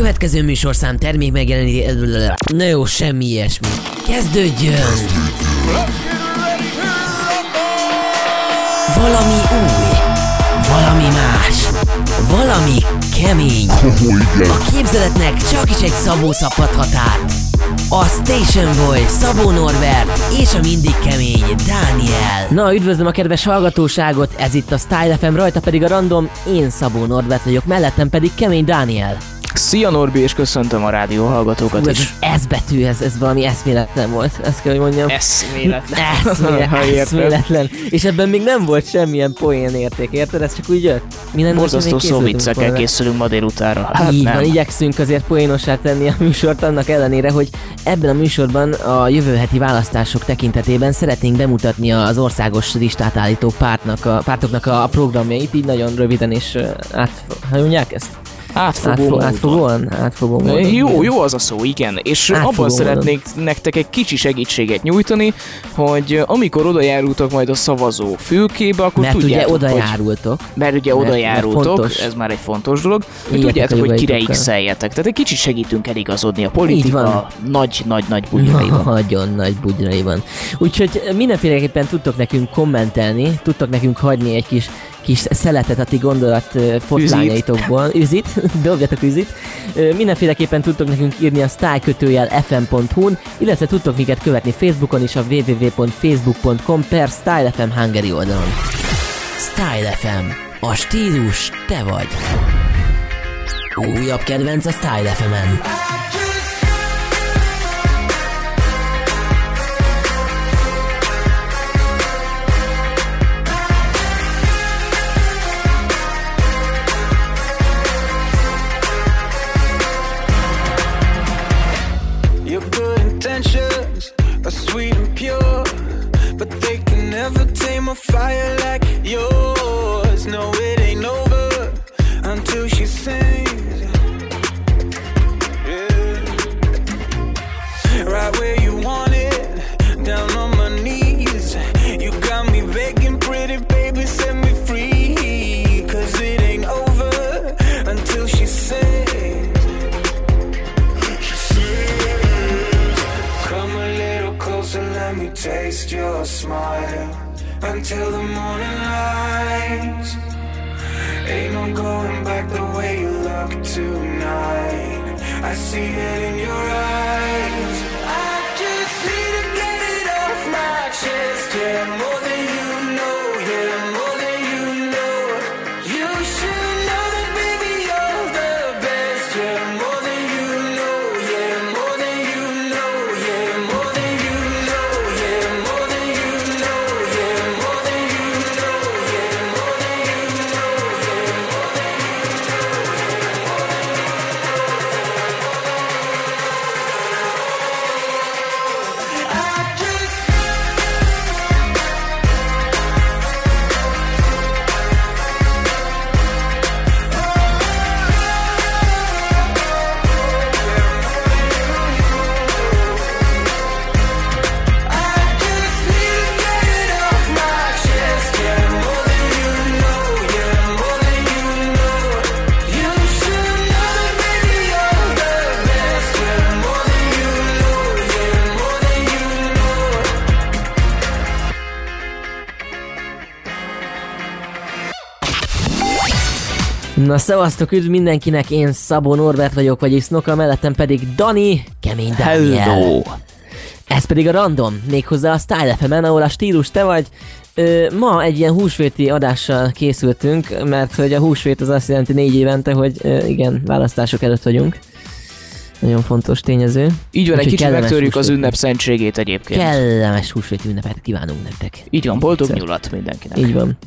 következő műsorszám termék megjeleníti... Na jó, semmi ilyesmi. Kezdődjön! Valami új, valami más, valami kemény. A képzeletnek csak is egy Szabó szabhathat át. A Station Boy, Szabó Norbert és a mindig kemény Dániel. Na, üdvözlöm a kedves hallgatóságot, ez itt a Style FM, rajta pedig a random, én Szabó Norbert vagyok, mellettem pedig kemény Dániel. Szia Norbi, és köszöntöm a rádió hallgatókat Hú, ez is. az S betű, ez, ez valami eszméletlen volt, ezt kell, hogy mondjam. Eszméletlen. Eszméle, Ha érted. eszméletlen. És ebben még nem volt semmilyen poén érték, érted? Ez csak úgy jött. Mi nem Borzasztó szóviccekkel készülünk ma délutára. Hát Így nem. van, igyekszünk azért poénossá tenni a műsort annak ellenére, hogy ebben a műsorban a jövő heti választások tekintetében szeretnénk bemutatni az országos listát állító pártnak a, pártoknak a programjait, így nagyon röviden és ö, át, hogy mondják ezt? Átfogó, Átfo- módon. átfogóan? Átfogó módon. Jó, jó az a szó, igen. És Átfogó abban módon. szeretnék nektek egy kicsi segítséget nyújtani, hogy amikor oda járultok majd a szavazó fülkébe, akkor Mert ugye tudjátok, oda hogy, járultok. Mert ugye Mert- oda mert járultok, fontos. ez már egy fontos dolog, hogy tudjátok, hogy kire x Tehát egy kicsit segítünk eligazodni a politika nagy-nagy-nagy bugyraiban. Nagyon nagy bugyraiban. Úgyhogy mindenféleképpen tudtok nekünk kommentelni, tudtok nekünk hagyni egy kis kis szeletet a ti gondolat foszlányaitokból. Üzit, dobjatok üzit. Mindenféleképpen tudtok nekünk írni a stylekötőjel fm.hu-n, illetve tudtok minket követni Facebookon is a www.facebook.com per StyleFM Hungary oldalon. Style FM. A stílus te vagy. Újabb kedvenc a Style FM-en. Na szevasztok, üdv mindenkinek, én Szabó Norbert vagyok, vagyis Snoka, mellettem pedig Dani, kemény Daniel. Hello! Ez pedig a Random, méghozzá a Style fm ahol a stílus te vagy. Ö, ma egy ilyen húsvéti adással készültünk, mert hogy a húsvét az azt jelenti négy évente, hogy ö, igen, választások előtt vagyunk. Nagyon fontos tényező. Így van, egy kicsit megtörjük az ünnep szentségét egyébként. Kellemes húsvéti ünnepet kívánunk nektek. Így van, boldog Egyszer. nyulat mindenkinek. Így van.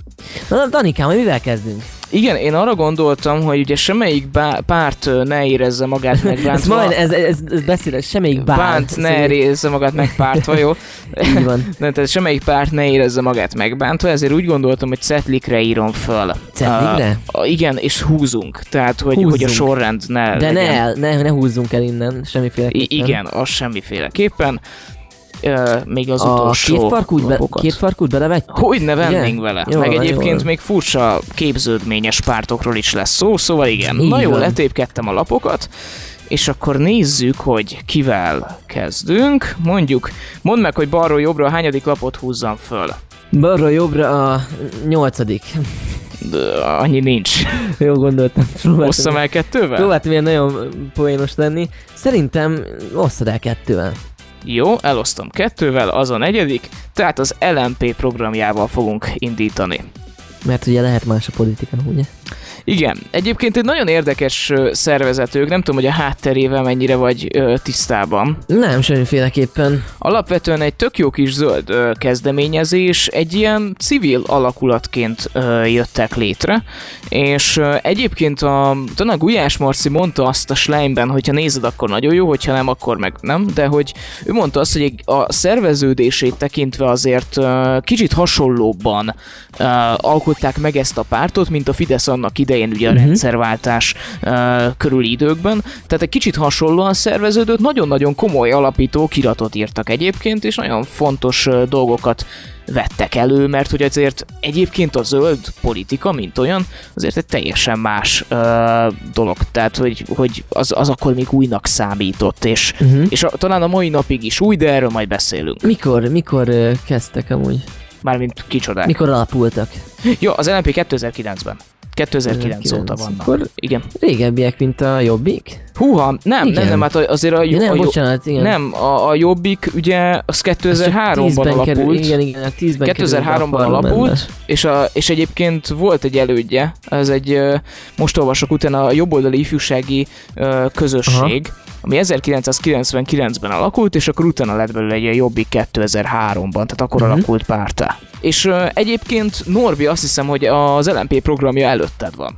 Na, Danikám, hogy mivel kezdünk? Igen, én arra gondoltam, hogy ugye semmelyik bá- párt ne érezze magát Ez megbántva. majd, ez, ez, ez beszél, semmelyik bár. Bánt, ne érezze magát megpártva, jó? Így van. De tehát semmelyik párt ne érezze magát megbántva, ezért úgy gondoltam, hogy cetlikre írom föl. Cetlikre? A, igen, és húzunk. Tehát, hogy, Húzzunk. hogy a sorrend ne De legyen. ne, el- ne, ne húzzunk el innen, semmiféle. I- igen, az semmiféleképpen. Uh, még az A utolsó két farkút, be, két farkút? Hogy ne vennénk vele? Jó Meg jó egyébként van. még furcsa képződményes pártokról is lesz szó, szóval igen. Így Na jó, van. letépkedtem a lapokat, és akkor nézzük, hogy kivel kezdünk. Mondjuk, mondd meg, hogy balról jobbra a hányadik lapot húzzam föl. Balra jobbra a nyolcadik. De annyi nincs. Jó gondoltam. Osszam el kettővel? próbáltam ilyen nagyon poénos lenni. Szerintem osszad el kettővel. Jó, elosztom kettővel, az a negyedik, tehát az LMP programjával fogunk indítani. Mert ugye lehet más a politika, ugye? Igen, egyébként egy nagyon érdekes szervezetők, nem tudom, hogy a hátterével mennyire vagy ö, tisztában. Nem, semmiféleképpen. Alapvetően egy tök jó kis zöld ö, kezdeményezés, egy ilyen civil alakulatként ö, jöttek létre, és ö, egyébként a, talán a Gulyás Marci mondta azt a Schleimben, hogyha nézed, akkor nagyon jó, hogyha nem, akkor meg nem, de hogy ő mondta azt, hogy a szerveződését tekintve azért ö, kicsit hasonlóbban ö, alkották meg ezt a pártot, mint a Fidesz annak idején ugye a Mhm. rendszerváltás körüli időkben, tehát egy kicsit hasonlóan szerveződött, nagyon-nagyon komoly alapító kiratot írtak egyébként, és nagyon fontos dolgokat vettek elő, mert hogy azért egyébként a zöld politika, mint olyan, azért egy teljesen más ö, dolog, tehát hogy, hogy az, az akkor még újnak számított, és, Uh-huh. és a, talán a mai napig is új, de erről majd beszélünk. Mikor, mikor kezdtek amúgy? Mármint kicsodák. Mikor alapultak? Jó, az LNP 2009-ben. 2009 óta 2009. vannak. Akkor Igen. régebbiek, mint a Jobbik? Húha, nem, Igen. nem, nem, hát azért a, a, nem, a, bocsánat, igen. nem, a, a Jobbik ugye az 2003-ban 10-ben alapult. Kerül, igen, igen, a 10-ben került be a 2003-ban parlamentbe. alapult, és, a, és egyébként volt egy elődje, ez egy, most olvasok utána, a jobboldali ifjúsági ö, közösség, Aha. ami 1999-ben alakult, és akkor utána lett belőle egy Jobbik 2003-ban, tehát akkor uh-huh. alakult pártá. És egyébként Norbi azt hiszem, hogy az LMP programja előtted van.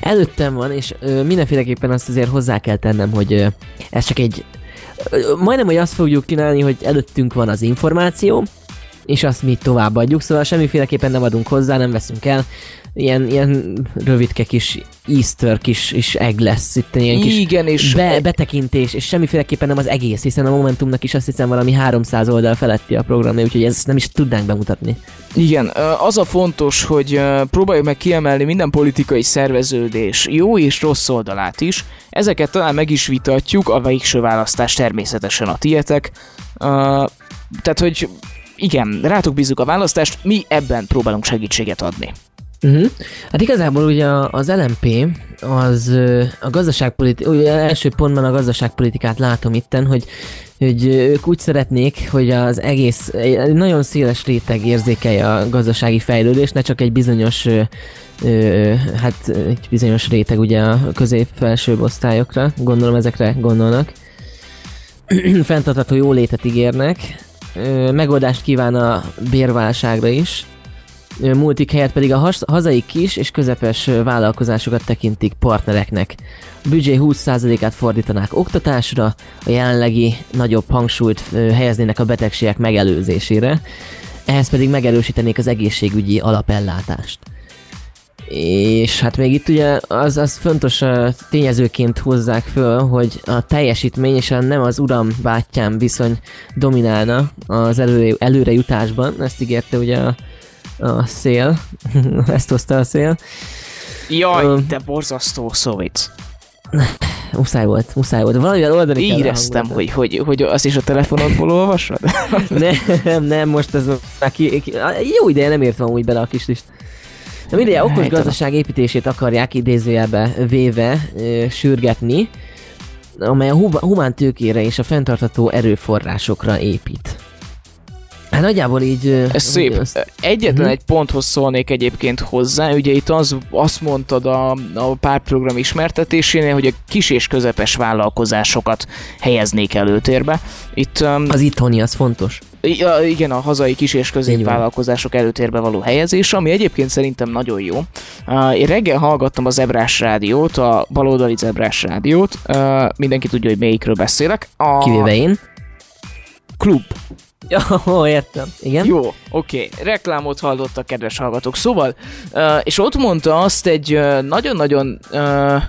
Előttem van, és ö, mindenféleképpen azt azért hozzá kell tennem, hogy ez csak egy... Majdnem, hogy azt fogjuk csinálni, hogy előttünk van az információ, és azt mi továbbadjuk, szóval semmiféleképpen nem adunk hozzá, nem veszünk el. Ilyen, ilyen rövidke kis Easter kis, kis egg lesz, itt ilyen kis Igen, és be, betekintés, és semmiféleképpen nem az egész, hiszen a Momentumnak is azt hiszem valami 300 oldal feletti a programja, úgyhogy ezt nem is tudnánk bemutatni. Igen, az a fontos, hogy próbáljuk meg kiemelni minden politikai szerveződés jó és rossz oldalát is. Ezeket talán meg is vitatjuk, a végső választás természetesen a tietek. Tehát, hogy igen, rátok bízzuk a választást, mi ebben próbálunk segítséget adni. Uh-huh. Hát igazából ugye az LMP az a gazdaságpolitikát, első pontban a gazdaságpolitikát látom itten, hogy, hogy ők úgy szeretnék, hogy az egész, nagyon széles réteg érzékelje a gazdasági fejlődést, ne csak egy bizonyos hát egy bizonyos réteg ugye a közép-felsőbb osztályokra, gondolom ezekre gondolnak. Fenntartható jólétet ígérnek, megoldást kíván a bérválságra is, multik helyett pedig a hazai kis és közepes vállalkozásokat tekintik partnereknek. A büdzsé 20%-át fordítanák oktatásra, a jelenlegi nagyobb hangsúlyt helyeznének a betegségek megelőzésére, ehhez pedig megerősítenék az egészségügyi alapellátást. És hát még itt ugye az, az fontos tényezőként hozzák föl, hogy a teljesítmény és a nem az uram bátyám viszony dominálna az előre, előrejutásban, ezt ígérte ugye a, a szél, ezt hozta a szél. Jaj, Ö. te borzasztó szóvic. Muszáj volt, muszáj volt. Valamivel oldani kell a Éreztem, hogy, hogy, hogy azt is a telefonodból olvasod? Nem, nem, most ez már ki, ki, jó ideje nem értem úgy bele a kis list. Na mindegy, okos gazdaság építését akarják idézőjelbe véve ö, sürgetni, amely a hu- humán tőkére és a fenntartató erőforrásokra épít. Hát nagyjából így... Ez szép. azt- Egyetlen Mhm. egy ponthoz szólnék egyébként hozzá, ugye itt az, azt mondtad a, a pártprogram ismertetésénél, hogy a kis és közepes vállalkozásokat helyeznék előtérbe. Itt um, Az itthoni, az fontos. Igen, a hazai kis és középvállalkozások előtérbe való helyezés, ami egyébként szerintem nagyon jó. Uh, én reggel hallgattam a Zebrás rádiót, a baloldali Zebrás rádiót, uh, mindenki tudja, hogy melyikről beszélek. A Kivéve én. klub. Jó, értem. Igen? Jó, oké. Okay. Reklámot hallottak, kedves hallgatók. Szóval, uh, és ott mondta azt egy uh, nagyon-nagyon uh,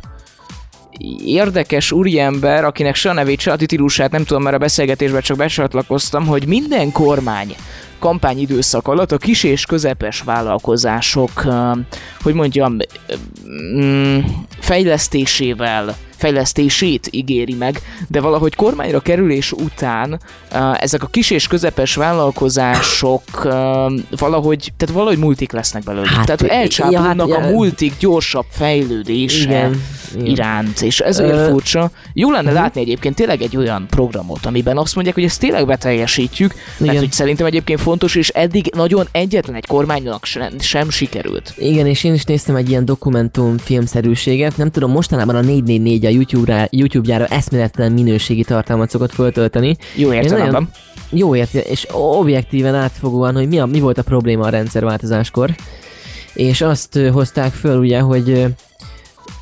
érdekes úriember, akinek se a nevét, se a titílusát nem tudom, mert a beszélgetésben csak becsatlakoztam, hogy minden kormány kampányidőszak alatt a kis és közepes vállalkozások, hogy mondjam, mm, fejlesztésével fejlesztését ígéri meg, de valahogy kormányra kerülés után ezek a kis és közepes vállalkozások valahogy, tehát valahogy multik lesznek belőle. Hát, tehát elcsábulnak ja, hát, a multik gyorsabb fejlődése igen, iránt, és ezért uh, furcsa. Jó lenne uh-huh. látni egyébként tényleg egy olyan programot, amiben azt mondják, hogy ezt tényleg beteljesítjük, mert hogy szerintem egyébként fontos, és eddig nagyon egyetlen egy kormánynak sem, sem sikerült. Igen, és én is néztem egy ilyen dokumentum filmszerűséget, nem tudom, mostanában a 444 a YouTube-ra, YouTube-jára eszméletlen minőségi tartalmat szokott föltölteni. Jó értelemben. Jó értelemben, és objektíven átfogóan, hogy mi, a, mi volt a probléma a rendszerváltozáskor. És azt hozták föl ugye, hogy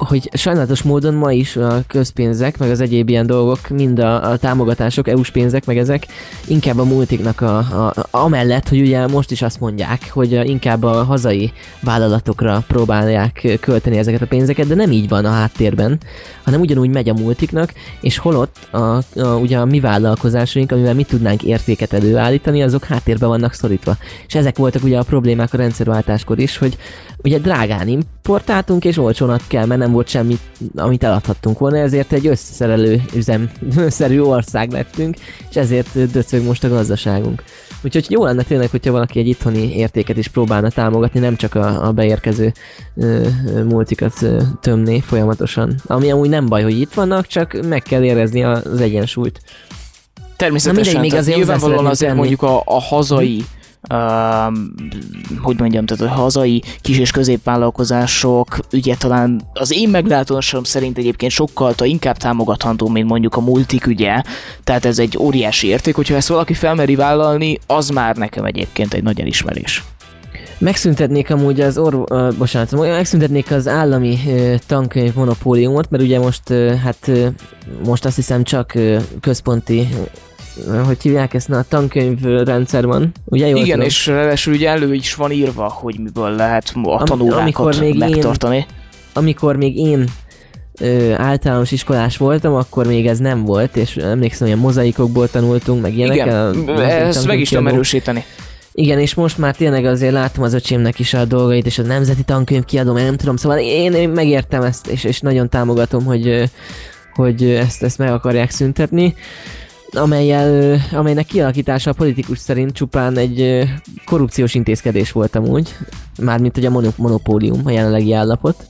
hogy sajnálatos módon ma is a közpénzek, meg az egyéb ilyen dolgok, mind a, a támogatások, EU-s pénzek, meg ezek inkább a multiknak a, a, amellett, hogy ugye most is azt mondják, hogy inkább a hazai vállalatokra próbálják költeni ezeket a pénzeket, de nem így van a háttérben, hanem ugyanúgy megy a multiknak, és holott a, a, ugye a mi vállalkozásaink, amivel mi tudnánk értéket előállítani, azok háttérben vannak szorítva. És ezek voltak ugye a problémák a rendszerváltáskor is, hogy ugye drágán importáltunk, és olcsónak kell, mert nem volt semmi, amit eladhattunk volna, ezért egy összeszerelő üzemszerű ország lettünk, és ezért döcög most a gazdaságunk. Úgyhogy jó lenne tényleg, hogyha valaki egy itthoni értéket is próbálna támogatni, nem csak a, a beérkező ö, multikat ö, tömné folyamatosan. Ami amúgy nem baj, hogy itt vannak, csak meg kell érezni az egyensúlyt. Természetesen, Na mindegy, még azért nyilvánvalóan azért mondjuk a, a hazai hm uh, hogy mondjam, tehát a hazai kis- és középvállalkozások ugye talán az én meglátásom szerint egyébként sokkal inkább támogatható, mint mondjuk a multik ugye, tehát ez egy óriási érték, hogyha ezt valaki felmeri vállalni, az már nekem egyébként egy nagy elismerés. Megszüntetnék amúgy az orv... Uh, bocsánat, megszüntetnék az állami uh, tankönyv monopóliumot, mert ugye most, uh, hát uh, most azt hiszem csak uh, központi hogy hívják ezt, na, a tankönyvrendszer van, ugye? Jól Igen, tudom? és ráadásul ugye elő is van írva, hogy miből lehet a tanórákat amikor még megtartani. Én, amikor még én ö, általános iskolás voltam, akkor még ez nem volt, és emlékszem, hogy a mozaikokból tanultunk, meg ilyenek. Igen, a, ezt meg is tudom erősíteni. Igen, és most már tényleg azért látom az öcsémnek is a dolgait, és a nemzeti tankönyv kiadom, én nem tudom, szóval én, én megértem ezt, és, és nagyon támogatom, hogy, hogy ezt, ezt meg akarják szüntetni amelyel, amelynek kialakítása a politikus szerint csupán egy korrupciós intézkedés volt amúgy, mármint hogy a monopólium, a jelenlegi állapot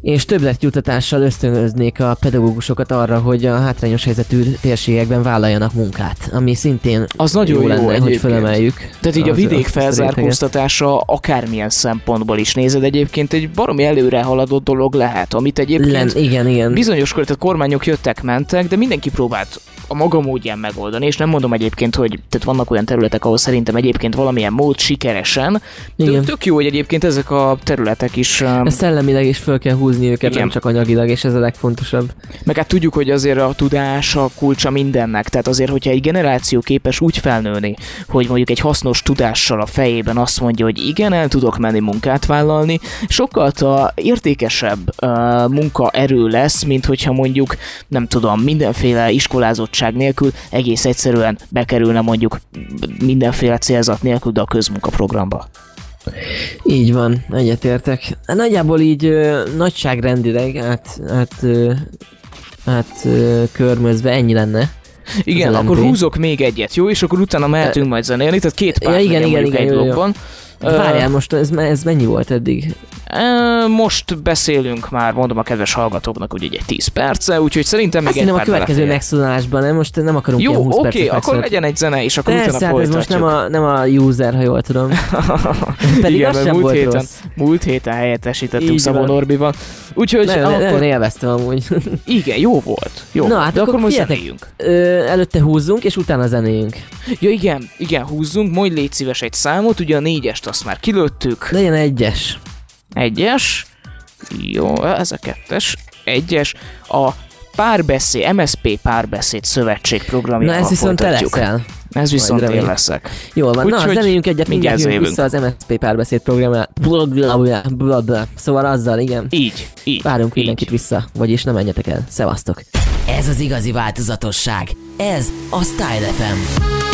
és többletjutatással ösztönöznék a pedagógusokat arra, hogy a hátrányos helyzetű térségekben vállaljanak munkát, ami szintén az nagyon jó, lenne, jó hogy felemeljük. Tehát így a vidék felzárkóztatása akármilyen szempontból is nézed egyébként egy baromi előre haladott dolog lehet, amit egyébként Len, igen, igen. bizonyos tehát kormányok jöttek, mentek, de mindenki próbált a maga módján megoldani, és nem mondom egyébként, hogy tehát vannak olyan területek, ahol szerintem egyébként valamilyen mód sikeresen. Igen. Tök jó, hogy egyébként ezek a területek is... Um... Szellemileg is föl kell húzni őket, Igen. nem csak anyagilag, és ez a legfontosabb. Meg hát tudjuk, hogy azért a tudás a kulcsa mindennek, tehát azért, hogyha egy generáció képes úgy felnőni, hogy mondjuk egy hasznos tudással a fejében azt mondja, hogy igen, el tudok menni munkát vállalni, sokkal a értékesebb uh, munkaerő lesz, mint hogyha mondjuk, nem tudom, mindenféle iskolázottság nélkül egész egyszerűen bekerülne mondjuk mindenféle célzat nélkül, de a közmunkaprogramba. Így van, egyetértek. Nagyjából így ö, nagyságrendileg át, át, ö, át ö, körmözve ennyi lenne. Igen, akkor húzok még egyet, jó? És akkor utána mehetünk majd zenélni, tehát két pár ja, igen, igen, igen, egy jó, blokkban. Jó. Várjál, most ez, ez mennyi volt eddig? Most beszélünk már, mondom a kedves hallgatóknak, hogy egy 10 perce, úgyhogy szerintem még Azt egy nem a következő megszólalásban, nem? Most nem akarunk Jó, ilyen 20 oké, okay, akkor legyen egy zene, és akkor Persze, utána hát ez most nem a, nem a user, ha jól tudom. Pedig Igen, az sem múlt volt héten, rossz. múlt héten helyettesítettünk Szabó Norbival. Úgyhogy nagyon, akkor... nagyon élveztem amúgy. Igen, jó volt. Jó. Na, hát De akkor, akkor most zenéljünk. Ö, előtte húzzunk, és utána zenéljünk. Ja igen, igen, húzzunk, majd légy szíves egy számot, ugye a négyest azt már kilőttük. Legyen egyes. Egyes. Jó, ez a kettes. Egyes. A párbeszéd, MSP párbeszéd szövetség programjával Na ez viszont te leszel. Ez viszont Majd én leszek. Jól van, na, Úgyhogy zenéljünk egyet, mindjárt jövünk vissza az MSZP párbeszéd programjára. Blablabla, blablabla. Szóval azzal, igen. Így, így. Várunk így. mindenkit vissza, vagyis nem menjetek el. Szevasztok! Ez az igazi változatosság. Ez a Style FM.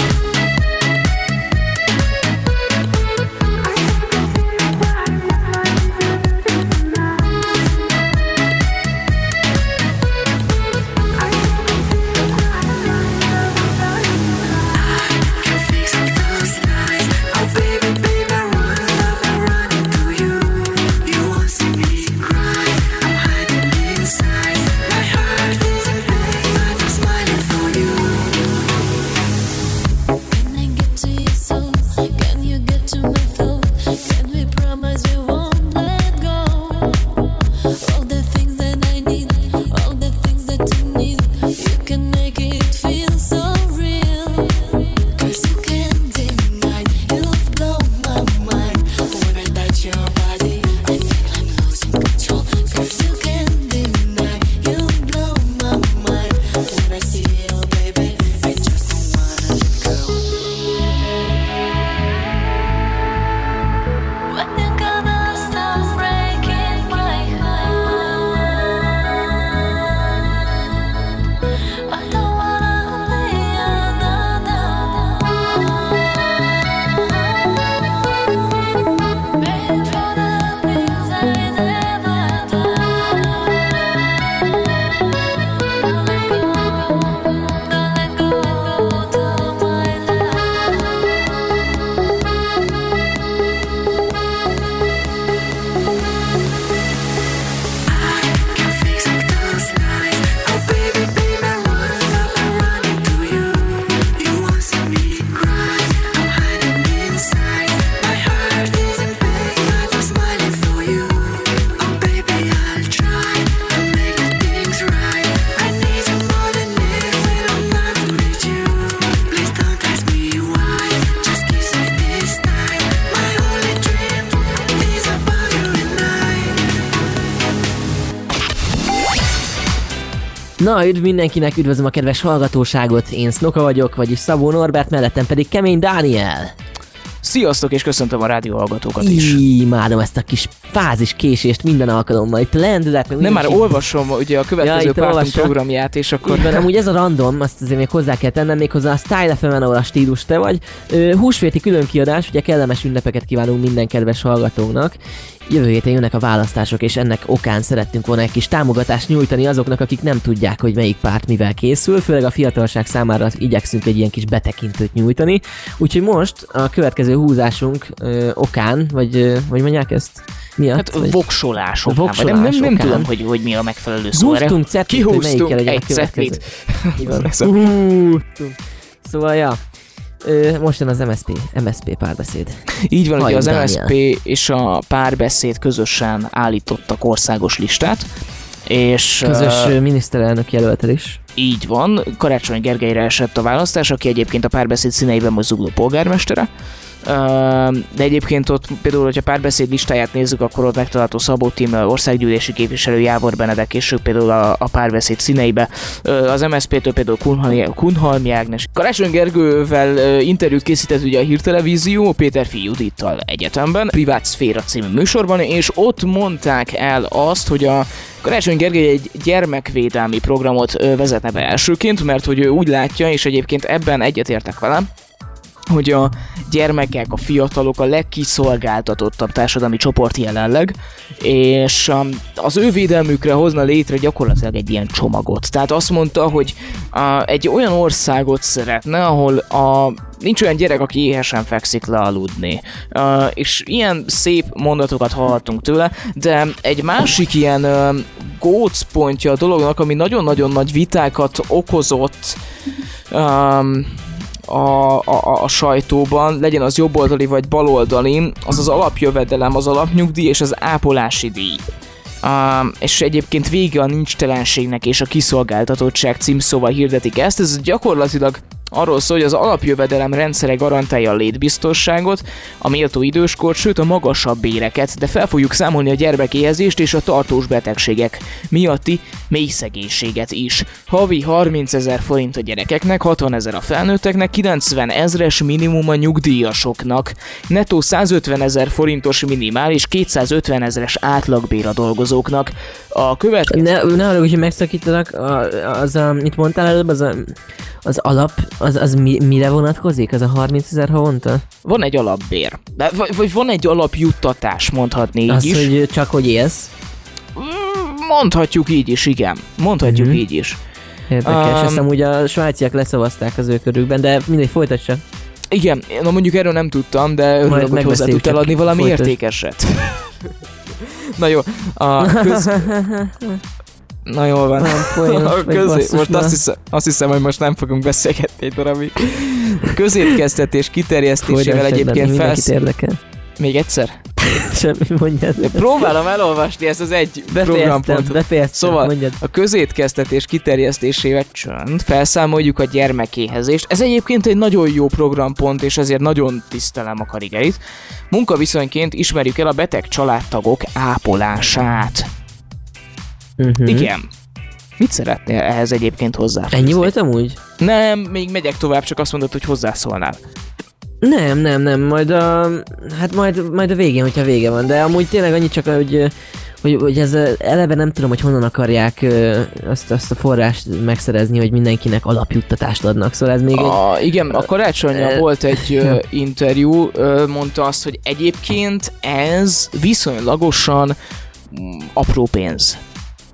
Na, üdv mindenkinek, üdvözlöm a kedves hallgatóságot, én Snoka vagyok, vagyis Szabó Norbert, mellettem pedig Kemény Dániel. Sziasztok, és köszöntöm a rádió hallgatókat is. Imádom ezt a kis fázis késést minden alkalommal. Itt lendület, meg Nem már minden olvasom ugye a következő Ja, pártunk programját, és akkor... Így van, amúgy ez a random, azt azért még hozzá kell tennem, méghozzá a Style fm ahol a stílus te vagy. Húsvéti különkiadás, ugye kellemes ünnepeket kívánunk minden kedves hallgatónak. Jövő héten jönnek a választások, és ennek okán szerettünk volna egy kis támogatást nyújtani azoknak, akik nem tudják, hogy melyik párt mivel készül, főleg a fiatalság számára igyekszünk egy ilyen kis betekintőt nyújtani. Úgyhogy most a következő húzásunk ö, okán, vagy, ö, vagy mondják ezt? Miatt? Hát vagy? voksolás okán, vagy nem, nem, Voksolás nem okán. tudom, hogy, hogy mi a megfelelő szó erre. Húztunk cetlit, hogy melyik kell legyen a egy következő. Így van. Szóval, ja. Most jön az MSP, MSP párbeszéd. Így van, ugye Halljunk, az. MSZP és a párbeszéd közösen állítottak országos listát, és Közös uh, miniszterelnök jelöltel is. így van, Karácsony Gergelyre esett a választás, aki egyébként a párbeszéd színeiben most zugló polgármestere. De egyébként ott például, hogyha párbeszéd listáját nézzük, akkor ott megtalálható Szabó Tímel, országgyűlési képviselő Jávor Benedek, és ők például a, a párbeszéd színeibe. Az MSZP-től például Kunhalmi, Kunhalmi Ágnes. Karácsony Gergővel interjút készített ugye a hírtelevízió Péter Fi Judittal egyetemben, Privát Szféra című műsorban, és ott mondták el azt, hogy a Karácsony Gergely egy gyermekvédelmi programot vezetne be elsőként, mert hogy ő úgy látja, és egyébként ebben egyetértek velem, hogy a gyermekek, a fiatalok a legkiszolgáltatottabb társadalmi csoport jelenleg, és um, az ő védelmükre hozna létre gyakorlatilag egy ilyen csomagot. Tehát azt mondta, hogy egy olyan országot szeretne, ahol a, nincs olyan gyerek, aki éhesen fekszik le aludni. Uh, és ilyen szép mondatokat hallhattunk tőle, de egy másik ilyen uh, gócpontja a dolognak, ami nagyon-nagyon nagy vitákat okozott, um, a, a, a sajtóban, legyen az jobboldali vagy baloldali, az az alapjövedelem, az alapnyugdíj és az ápolási díj. Um, és egyébként vége a nincstelenségnek és a kiszolgáltatottság címszóval hirdetik ezt, ez gyakorlatilag arról szól, hogy az alapjövedelem rendszere garantálja a létbiztosságot, a méltó időskort, sőt a magasabb béreket, de fel fogjuk számolni a gyermekéhezést és a tartós betegségek miatti mély szegénységet is. Havi 30 ezer forint a gyerekeknek, 60 ezer a felnőtteknek, 90 ezres minimum a nyugdíjasoknak, netto 150 ezer forintos minimál és 250 ezres átlagbér a dolgozóknak. A következő... Ne, ne arra, hogy megszakítanak, az, a, mit mondtál előbb, az, az alap, az, az mi, mire vonatkozik? Az a 30 ezer havonta? Van egy alapbér, de, vagy, vagy van egy alapjuttatás, mondhatni így Az, is. hogy csak hogy élsz? Mondhatjuk így is, igen. Mondhatjuk Mhm. így is. Érdekes, Um, ezt amúgy a svájciak leszavazták az ő körükben, de mindegy, folytatsa. Igen, na mondjuk erről nem tudtam, de örülök, hogy hozzá tudtál adni valami folytasd. értékeset. na jó, a köz... Na jól van. Olyan poénos A közé... Most azt hiszem, azt hiszem, hogy most nem fogunk beszélgetni egy darabig. A közétkeztetés kiterjesztésével egyébként felsz... érdekel. Még egyszer? Semmi, mondjad. Próbálom elolvasni ezt az egy Befejeztem, programpontot. befejeztem, Szóval mondjad. a közétkeztetés kiterjesztésével csönd, felszámoljuk a gyermekéhezést. Ez egyébként egy nagyon jó programpont, és ezért nagyon tisztelem a karigeit. Munkaviszonyként ismerjük el a beteg családtagok ápolását. Uh-huh. Igen. Mit szeretnél ehhez egyébként hozzá? Ennyi volt amúgy? Nem, még megyek tovább, csak azt mondod, hogy hozzászólnál. Nem, nem, nem, majd a, hát majd, majd a végén, hogyha vége van, de amúgy tényleg annyi csak, hogy, hogy, hogy ez eleve nem tudom, hogy honnan akarják azt, azt a forrást megszerezni, hogy mindenkinek alapjuttatást adnak, szóval ez még egy, A, igen, a karácsonyra Ö, volt egy ö, interjú, ö, mondta azt, hogy egyébként ez viszonylagosan mm, apró pénz.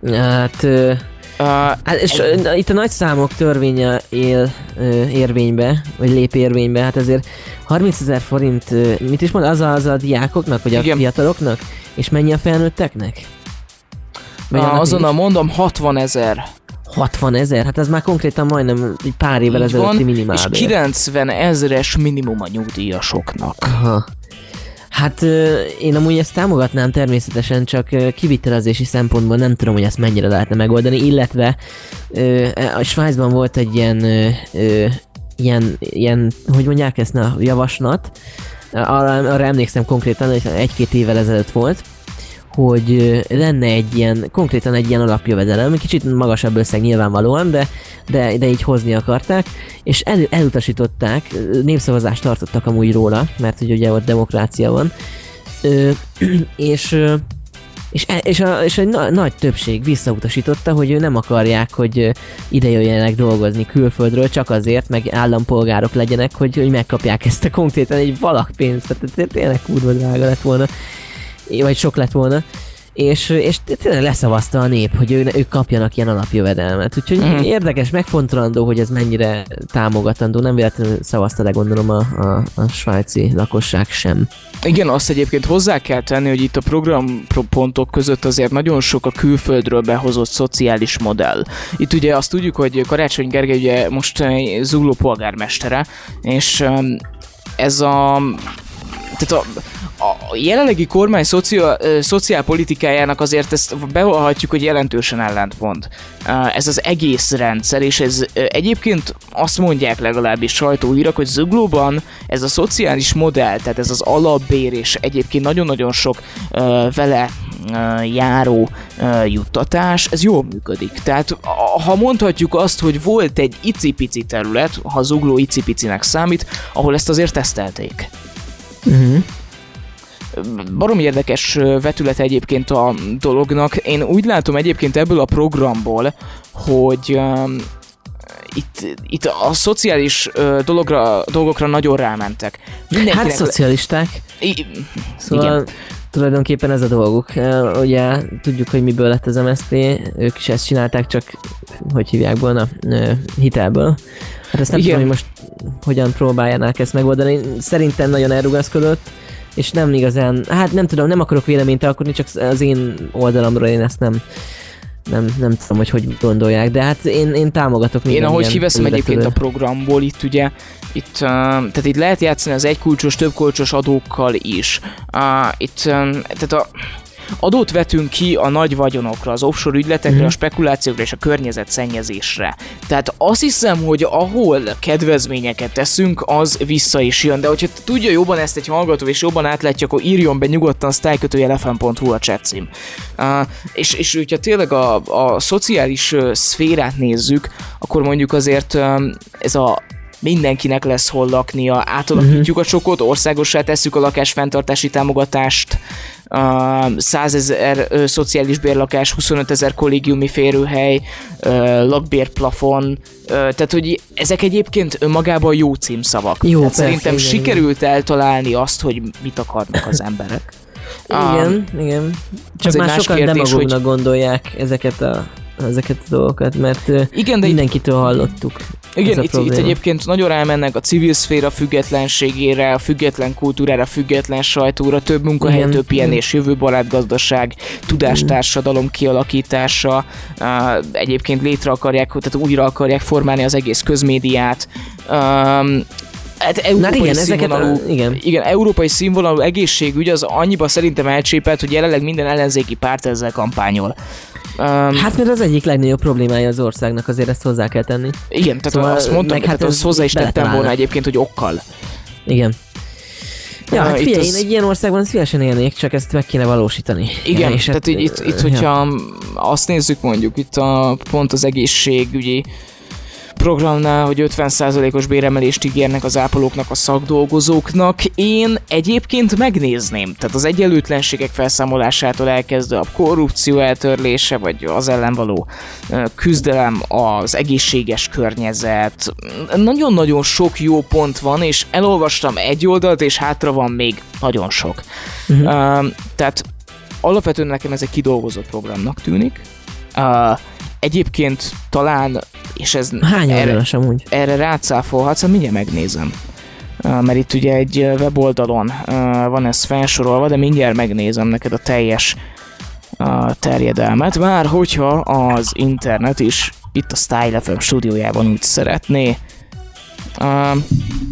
Hát, ö, Uh, hát és ö, itt a nagy számok törvénye él ö, érvénybe, vagy lép érvénybe, hát azért 30 ezer forint, ö, mit is mond, az a, az a diákoknak, vagy a Igen. fiataloknak, és mennyi a felnőtteknek? Vagy annak azonnal mondom, 60 ezer 60 ezer? Hát ez már konkrétan majdnem egy pár évvel Így ezelőtti van, és minimálbér. 90 ezeres minimum a nyugdíjasoknak. Aha. Hát én amúgy ezt támogatnám természetesen, csak kivitelezési szempontból nem tudom, hogy ezt mennyire lehetne megoldani, illetve a Svájcban volt egy ilyen, ilyen, ilyen, hogy mondják ezt, na, javaslat, arra, arra emlékszem konkrétan, hogy egy-két évvel ezelőtt volt, hogy lenne egy ilyen, konkrétan egy ilyen alapjövedelem, kicsit magasabb összeg nyilvánvalóan, de, de, de így hozni akarták, és el, elutasították, népszavazást tartottak amúgy róla, mert hogy ugye ott demokrácia van, ö, és és, e- és, a, és egy na, nagy többség visszautasította, hogy ő nem akarják, hogy ide jöjjenek dolgozni külföldről, csak azért, meg állampolgárok legyenek, hogy, hogy megkapják ezt a konkrétan egy valak pénzt, tehát té- tényleg kurva drága lett volna, vagy sok lett volna, és, és tényleg leszavazta a nép, hogy ő, ők kapjanak ilyen alapjövedelmet. Úgyhogy mm. érdekes, megfontolandó, hogy ez mennyire támogatandó. Nem véletlenül szavazta le gondolom a, a, a svájci lakosság sem. Igen, azt egyébként hozzá kell tenni, hogy itt a programpontok között azért nagyon sok a külföldről behozott szociális modell. Itt ugye azt tudjuk, hogy Karácsony Gergely ugye most Zugló polgármestere, és um, ez a... Tehát a, a jelenlegi kormány szocia, szociálpolitikájának azért ezt bevallhatjuk, hogy jelentősen ellentmond. Ez az egész rendszer, és ez egyébként azt mondják legalábbis sajtóírak, hogy Zuglóban ez a szociális modell, tehát ez az alapbér és egyébként nagyon-nagyon sok vele járó juttatás, ez jól működik. Tehát ha mondhatjuk azt, hogy volt egy icipici terület, ha Zugló icipicinek számít, ahol ezt azért tesztelték Uh-huh. Barom érdekes ö, vetülete egyébként a dolognak. Én úgy látom egyébként ebből a programból, hogy itt, itt a szociális ö, dologra, dolgokra nagyon rámentek. Hát Mindenkinek... szocialisták, I- szóval Igen. Tulajdonképpen ez a dolguk. Ugye tudjuk, hogy miből lett az MSZP, ők is ezt csinálták, csak hogy hívják volna, hitelből. Hát ezt nem Igen. tudom, hogy most hogyan próbálják ezt megoldani. Szerintem nagyon elrugaszkodott, és nem igazán, hát nem tudom, nem akarok véleményt alkotni, csak az én oldalamról én ezt nem nem, nem tudom, hogy hogy gondolják, de hát én, én támogatok Én minden ahogy ilyen kiveszem egyébként a programból, itt ugye, itt, uh, tehát itt lehet játszani az egykulcsos, többkulcsos adókkal is. Uh, itt, um, tehát a, adót vetünk ki a nagy vagyonokra, az offshore ügyletekre, Mhm. a spekulációkra és a környezetszennyezésre. Tehát azt hiszem, hogy ahol kedvezményeket teszünk, az vissza is jön. De hogyha tudja jobban ezt egy hallgató, és jobban átlátja, akkor írjon be nyugodtan style.fm.hu a chat cím. Uh, és, és hogyha tényleg a, a szociális szférát nézzük, akkor mondjuk azért um, ez a mindenkinek lesz hol laknia, átalakítjuk a csokot, országossá tesszük a lakásfenntartási támogatást, 100 ezer szociális bérlakás, 25 ezer kollégiumi férőhely, lakbérplafon, tehát hogy ezek egyébként önmagában jó címszavak. Jó, tehát persze, szerintem igen, sikerült eltalálni azt, hogy mit akarnak az emberek. Igen, igen. Csak már sokan kérdés, demagógnak hogy- gondolják ezeket a, ezeket a dolgokat, mert Igen, de itt mindenkitől hallottuk. Igen, itt, itt egyébként nagyon rámennek a civil szféra függetlenségére, a független kultúrára, a független sajtóra, több munkahely, Igen, több pihenés, jövőbarát gazdaság, tudástársadalom kialakítása, egyébként létre akarják, tehát újra akarják formálni az egész közmédiát. Hát európai igen, ezeket a- színvonalú, igen. igen, európai színvonalú egészségügy az annyiba szerintem elcsépelt, hogy jelenleg minden ellenzéki párt ezzel kampányol. Um, Hát mert az egyik legnagyobb problémája az országnak, azért ezt hozzá kell tenni. igen, tehát szóval azt mondtam, meg hát azt hozzá is tettem volna egyébként, hogy okkal. Igen. Ja, hát itt figyelj, az- én egy ilyen országban szívesen élnék, csak ezt meg kéne valósítani. Igen, és tehát hát, így, itt, itt ja. hogyha azt nézzük mondjuk itt a pont az egészségügyi programnál, hogy 50%-os béremelést ígérnek az ápolóknak, a szakdolgozóknak. Én egyébként megnézném. Tehát az egyenlőtlenségek felszámolásától elkezdve a korrupció eltörlése, vagy az ellen való küzdelem, az egészséges környezet. Nagyon-nagyon sok jó pont van, és elolvastam egy oldalt, és hátra van még nagyon sok. Mhm. Uh, tehát alapvetően nekem ez egy kidolgozott programnak tűnik. Uh, egyébként talán, és ez Hány erre, amúgy? erre rácáfolhatsz, mindjárt megnézem. Mert itt ugye egy weboldalon van ez felsorolva, de mindjárt megnézem neked a teljes terjedelmet, bár hogyha az internet is itt a Style FM stúdiójában úgy szeretné.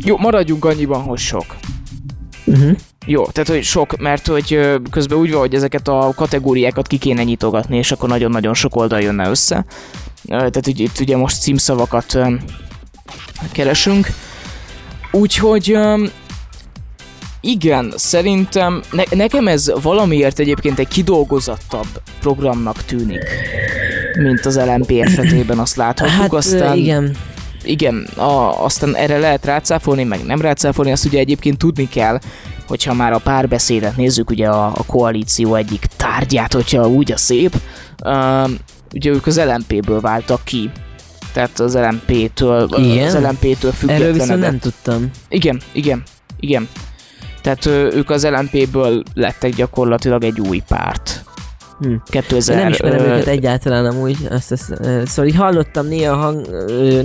Jó, maradjunk annyiban, hogy sok. Uh-huh. Jó, tehát hogy sok, mert hogy közben úgy van, hogy ezeket a kategóriákat ki kéne nyitogatni, és akkor nagyon-nagyon sok oldal jönne össze. Tehát hogy itt ugye most címszavakat keresünk. Úgyhogy igen, szerintem ne, nekem ez valamiért egyébként egy kidolgozottabb programnak tűnik, mint az LMP esetében azt láthatjuk. Hát aztán igen, igen, a, aztán erre lehet rácáfolni, meg nem rácáfolni, azt ugye egyébként tudni kell, hogyha már a párbeszédet nézzük, ugye a, a koalíció egyik tárgyát, hogyha úgy a szép, ugye ők az LMP-ből váltak ki. Tehát az LMP-től, Igen? az LMP-től erről viszont nem tudtam. Igen, igen, igen. Tehát ők az LMP-ből lettek gyakorlatilag egy új párt. Hm. 2000, Én nem ismerem ö, őket egyáltalán amúgy, azt, azt, szóval így hallottam néha, hang,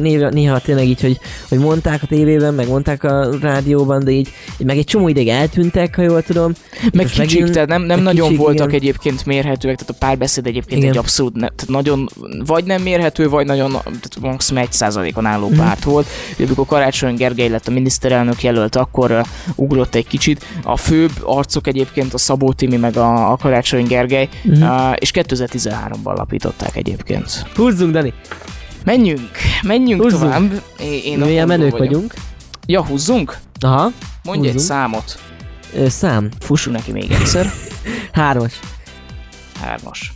néha, néha tényleg így, hogy, hogy mondták a tévében, meg mondták a rádióban, de így, meg egy csomó ideig eltűntek, ha jól tudom. Meg kicsik, megint- tehát nem, nem nagyon kicsik, voltak igen. egyébként mérhetőek, tehát a párbeszéd egyébként Igen. egy abszolút, ne, tehát nagyon, vagy nem mérhető, vagy nagyon, tehát maximum egy százalékon álló Mhm. párt volt. Ugye, amikor Karácsony Gergely lett a miniszterelnök jelölt, akkor uh, ugrott egy kicsit. A főbb arcok egyébként a Szabó Timi, meg a, a Karácsony Gergely, Mhm. uh, és 2013-ban alapították egyébként. Húzzunk, Dani! Menjünk, menjünk Húzzunk. tovább. Én, Milyen menők vagyunk. Ja, húzzunk? Aha, Mondj egy Húzzunk. számot. ö, szám, Fussunk neki még egyszer. hármas. Hármas.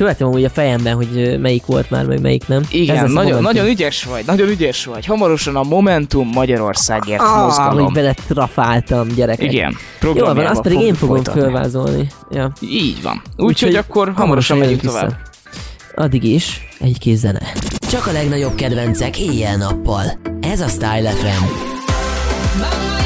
Követem amúgy a fejemben, hogy melyik volt már, meg melyik nem. Igen, nagyon, nagyon ügyes vagy, nagyon ügyes vagy. Hamarosan a Momentum Magyarországért Ah, mozgalom. hogy bele trafáltam, gyerekek. Igen, Jól programjával van, azt pedig én fogom folytatni. fölvázolni. Ja. Így van. Úgyhogy akkor hamarosan megyünk jövök tovább. vissza. Addig is egy kis zene. Csak a legnagyobb kedvencek éjjel-nappal. Ez a Style FM. Bang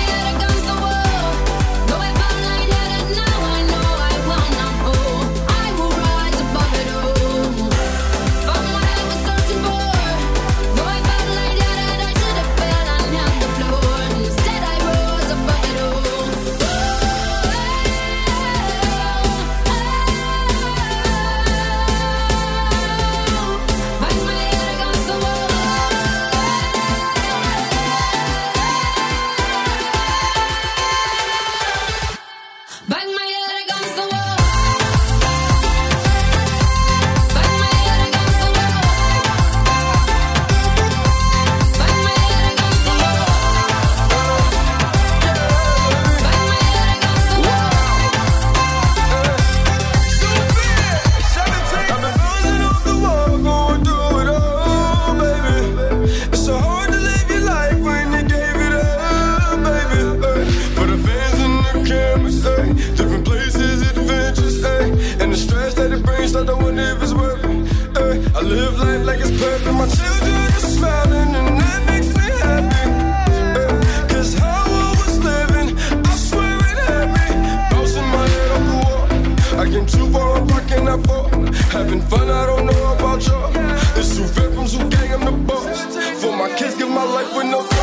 life with no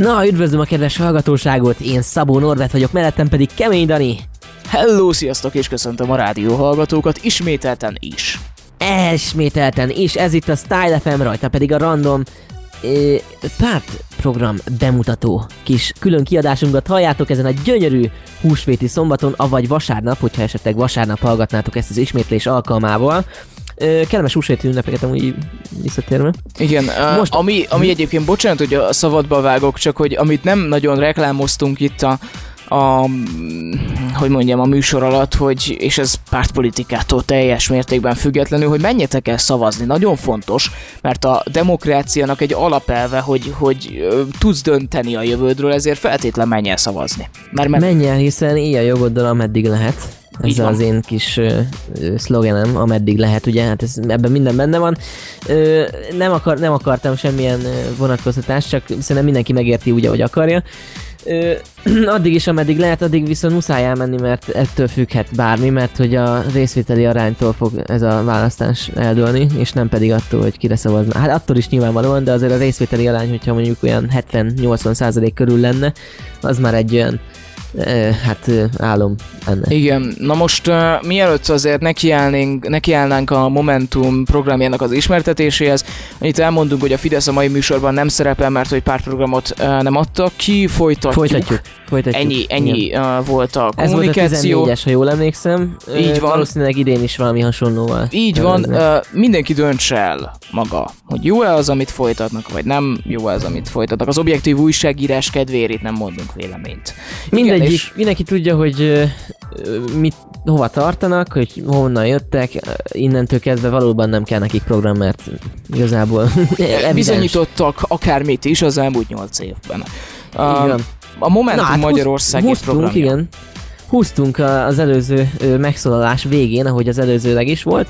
Na, üdvözlöm a kedves hallgatóságot, én Szabó Norbert vagyok, mellettem pedig Kemény Dani. Hello, sziasztok, és köszöntöm a rádió hallgatókat ismételten is. Esmételten, és ez itt a Style FM, rajta pedig a random ö, pártprogram bemutató kis külön kiadásunkat halljátok ezen a gyönyörű húsvéti szombaton, avagy vasárnap, hogyha esetleg vasárnap hallgatnátok ezt az ismétlés alkalmával. Kellemes húsvéti ünnepeket amúgy visszatérve. Igen, Most... Ami, ami egyébként, bocsánat, hogy a szabadba vágok, csak hogy amit nem nagyon reklámoztunk itt a, a hogy mondjam, a műsor alatt, hogy, és ez pártpolitikától teljes mértékben függetlenül, hogy menjetek el szavazni. Nagyon fontos, mert a demokráciának egy alapelve, hogy, hogy tudsz dönteni a jövődről, ezért feltétlen menj el szavazni. Mert, mert Menj el, hiszen éj a jogoddal, ameddig lehet. Ez van. az én kis ö, ö, szlogenem, ameddig lehet, ugye, hát ez, ebben minden benne van. Ö, nem, akar, nem akartam semmilyen vonatkoztatást, csak szerintem mindenki megérti úgy, ahogy akarja. Ö, addig is, ameddig lehet, addig viszont muszáj elmenni, mert ettől függhet bármi, mert hogy a részvételi aránytól fog ez a választás eldőlni, és nem pedig attól, hogy kire szavazna. Hát attól is nyilvánvalóan, de azért a részvételi arány, hogyha mondjuk olyan 70-80 százalék körül lenne, az már egy olyan hát álom ennek. Igen, na most uh, mielőtt azért nekiállnánk, nekiállnánk a Momentum programjának az ismertetéséhez, annyit elmondunk, hogy a Fidesz a mai műsorban nem szerepel, mert hogy pártprogramot uh, nem adtak ki, folytatjuk. Folytatjuk. Folytatjuk. Ennyi, ennyi uh, volt a Ez volt a kommunikáció. 14-es, ha jól emlékszem. Így van. Valószínűleg idén is valami hasonlóval. Így van, uh, mindenki döntse el maga, hogy jó-e az, amit folytatnak, vagy nem jó-e az, amit folytatnak. Az objektív újságírás kedvéért nem mondunk véleményt. Igen, Mindegyik, és- mindenki tudja, hogy mit, hova tartanak, hogy honnan jöttek, innentől kezdve valóban nem kell nekik program, mert igazából bizonyítottak akármit is az elmúlt nyolc évben. Így van. a Momentum húsz- Magyarországi húztunk, programja. igen. Húztunk az előző megszólalás végén, ahogy az előzőleg is volt,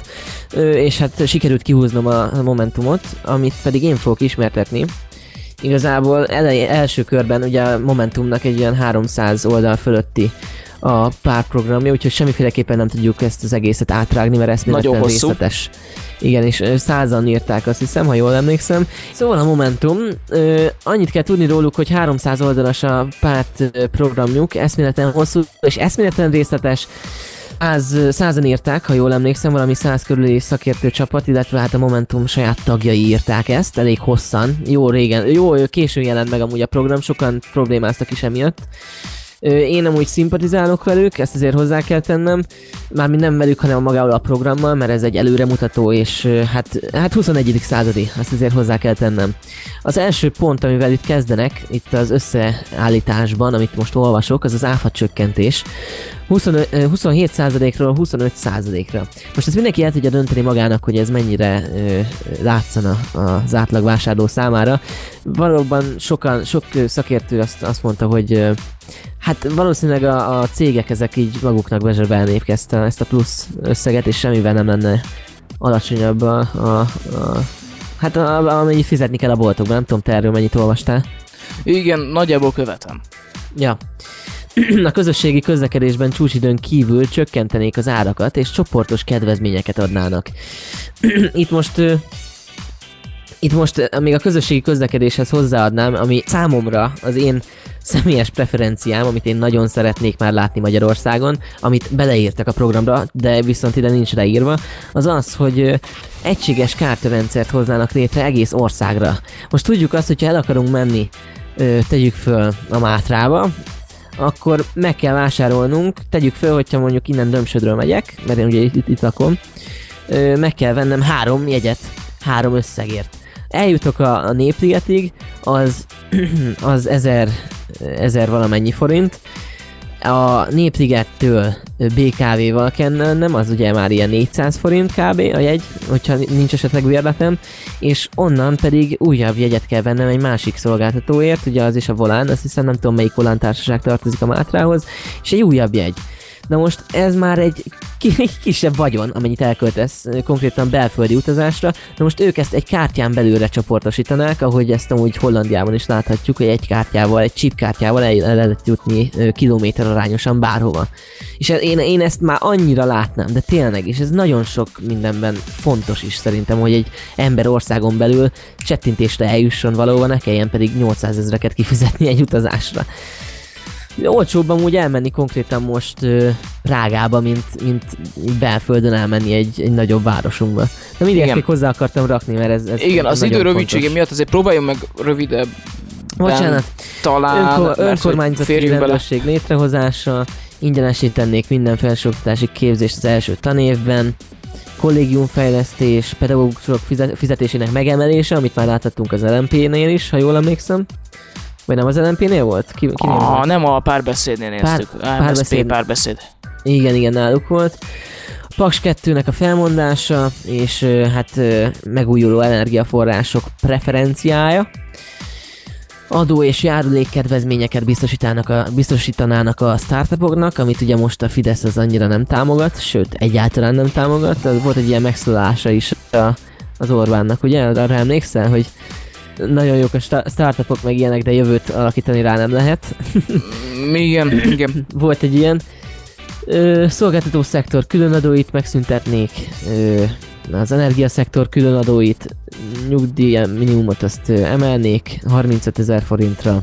és hát sikerült kihúznom a a Momentumot, amit pedig én fogok ismertetni. Igazából elej, első körben ugye a Momentumnak egy olyan 300 oldal fölötti a párprogramja, úgyhogy semmiféleképpen nem tudjuk ezt az egészet átrágni, mert eszméletlen Nagyon hosszú. részletes. Igen, és százan írták azt hiszem, ha jól emlékszem. Szóval a Momentum, ö, annyit kell tudni róluk, hogy 300 oldalas a párt programjuk, eszméletlen hosszú és eszméletlen részletes, Száz, százan írták, ha jól emlékszem, valami száz körüli szakértő csapat, illetve hát a Momentum saját tagjai írták ezt, elég hosszan, jó régen, jó későn jelent meg amúgy a program, sokan problémáztak is emiatt. Én amúgy szimpatizálok velük, ezt azért hozzá kell tennem, mármint nem velük, hanem magával a programmal, mert ez egy előremutató, és hát, hát 21. századi, azt azért hozzá kell tennem. Az első pont, amivel itt kezdenek, itt az összeállításban, amit most olvasok, az az áfa csökkentés. 25, ö, 27%-ról 25%-ra. Most ezt mindenki el tudja dönteni magának, hogy ez mennyire ö, látszana az átlag vásárló számára. Valóban sokan, sok szakértő azt, azt mondta, hogy ö, hát valószínűleg a, a cégek ezek így maguknak bezsebelnék ezt a, ezt a plusz összeget, és semmivel nem lenne alacsonyabb a, a, a Hát a, amennyit fizetni kell a boltokban, nem tudom, te erről mennyit olvastál. Igen, nagyjából követem. Ja. A közösségi közlekedésben csúcsidőn kívül csökkentenék az árakat, és csoportos kedvezményeket adnának. Itt most itt most eh, még a közösségi közlekedéshez hozzáadnám, ami számomra az én személyes preferenciám, amit én nagyon szeretnék már látni Magyarországon, amit beleírtak a programra, de viszont ide nincs leírva, az az, hogy ö, egységes kártörendszert hoznának létre egész országra. Most tudjuk azt, hogyha el akarunk menni, ö, tegyük föl a Mátrába, akkor meg kell vásárolnunk, tegyük föl, hogyha mondjuk innen Dömsödről megyek, mert én ugye itt, itt, itt lakom, meg kell vennem három jegyet, három összegért. Eljutok a, a Népligetig, az, az ezer, ezer valamennyi forint, a Népligettől BKV-val kell mennem, az ugye már ilyen 400 forint kb. a jegy, hogyha nincs esetleg bérletem, és onnan pedig újabb jegyet kell vennem egy másik szolgáltatóért, ugye az is a Volán, azt hiszem nem tudom melyik Volán társaság tartozik a Mátrához, és egy újabb jegy. Na most ez már egy ki- kisebb vagyon, amennyit elköltesz konkrétan belföldi utazásra. Na most ők ezt egy kártyán belőle csoportosítanák, ahogy ezt amúgy Hollandiában is láthatjuk, hogy egy kártyával, egy chip kártyával el, el lehet jutni kilométer arányosan bárhova. És én, én ezt már annyira látnám, de tényleg, és ez nagyon sok mindenben fontos is szerintem, hogy egy ember országon belül csettintésre eljusson valahova, ne kelljen pedig 800 ezreket kifizetni egy utazásra. Olcsóbban úgy elmenni konkrétan most ö, Prágába, mint, mint belföldön elmenni egy, egy nagyobb városunkba. De mindig ezt Igen. még hozzá akartam rakni, mert ez, ez Igen, az idő rövidsége miatt azért próbáljon meg rövidebb Bocsánat, talán, Önkor, önkormányzati rendőrség létrehozása, ingyenesítenék minden felsőoktatási képzést az első tanévben, kollégiumfejlesztés, pedagógusok fizet- fizetésének megemelése, amit már láthattunk az LMP-nél is, ha jól emlékszem. Vagy nem az LMP-nél volt? Ki, ki Ah, nem a párbeszédnél néztük. Pár- párbeszéd. párbeszéd. Igen, igen, náluk volt. Paks 2-nek a felmondása, és hát megújuló energiaforrások preferenciája. Adó és járulék kedvezményeket biztosítanának a, biztosítanának a startupoknak, amit ugye most a Fidesz az annyira nem támogat, sőt egyáltalán nem támogat. Volt egy ilyen megszólása is a, az Orbánnak, ugye? Arra emlékszel, hogy nagyon jók a sta- startupok meg ilyenek, de jövőt alakítani rá nem lehet. Mm, Igen, igen. Volt egy ilyen. Ö, szolgáltató szektor különadóit megszüntetnék, ö, az energiaszektor különadóit, nyugdíj minimumot azt ö, emelnék 35 ezer forintra,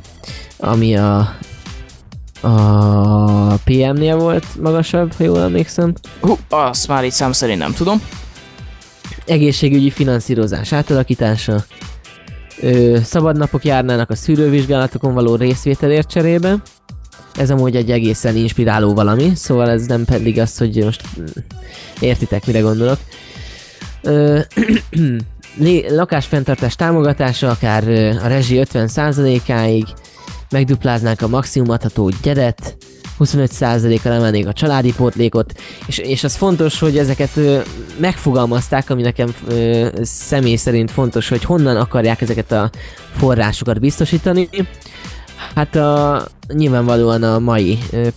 ami a a PM-nél volt magasabb, ha jól emlékszem. Hú, azt már így szám szerint nem tudom. Egészségügyi finanszírozás átalakítása, ö, szabadnapok járnának a szűrővizsgálatokon való részvételért cserébe. Ez amúgy egy egészen inspiráló valami, szóval ez nem pedig az, hogy most mm, értitek, mire gondolok. Ö, lakásfenntartás támogatása akár a rezsi 50%-áig, megdupláznánk a maximum adható gyeret, 25%-kal emelnék a családi pótlékot, és, és az fontos, hogy ezeket ö, megfogalmazták, ami nekem ö, személy szerint fontos, hogy honnan akarják ezeket a forrásokat biztosítani. Hát a, nyilvánvalóan a mai ö,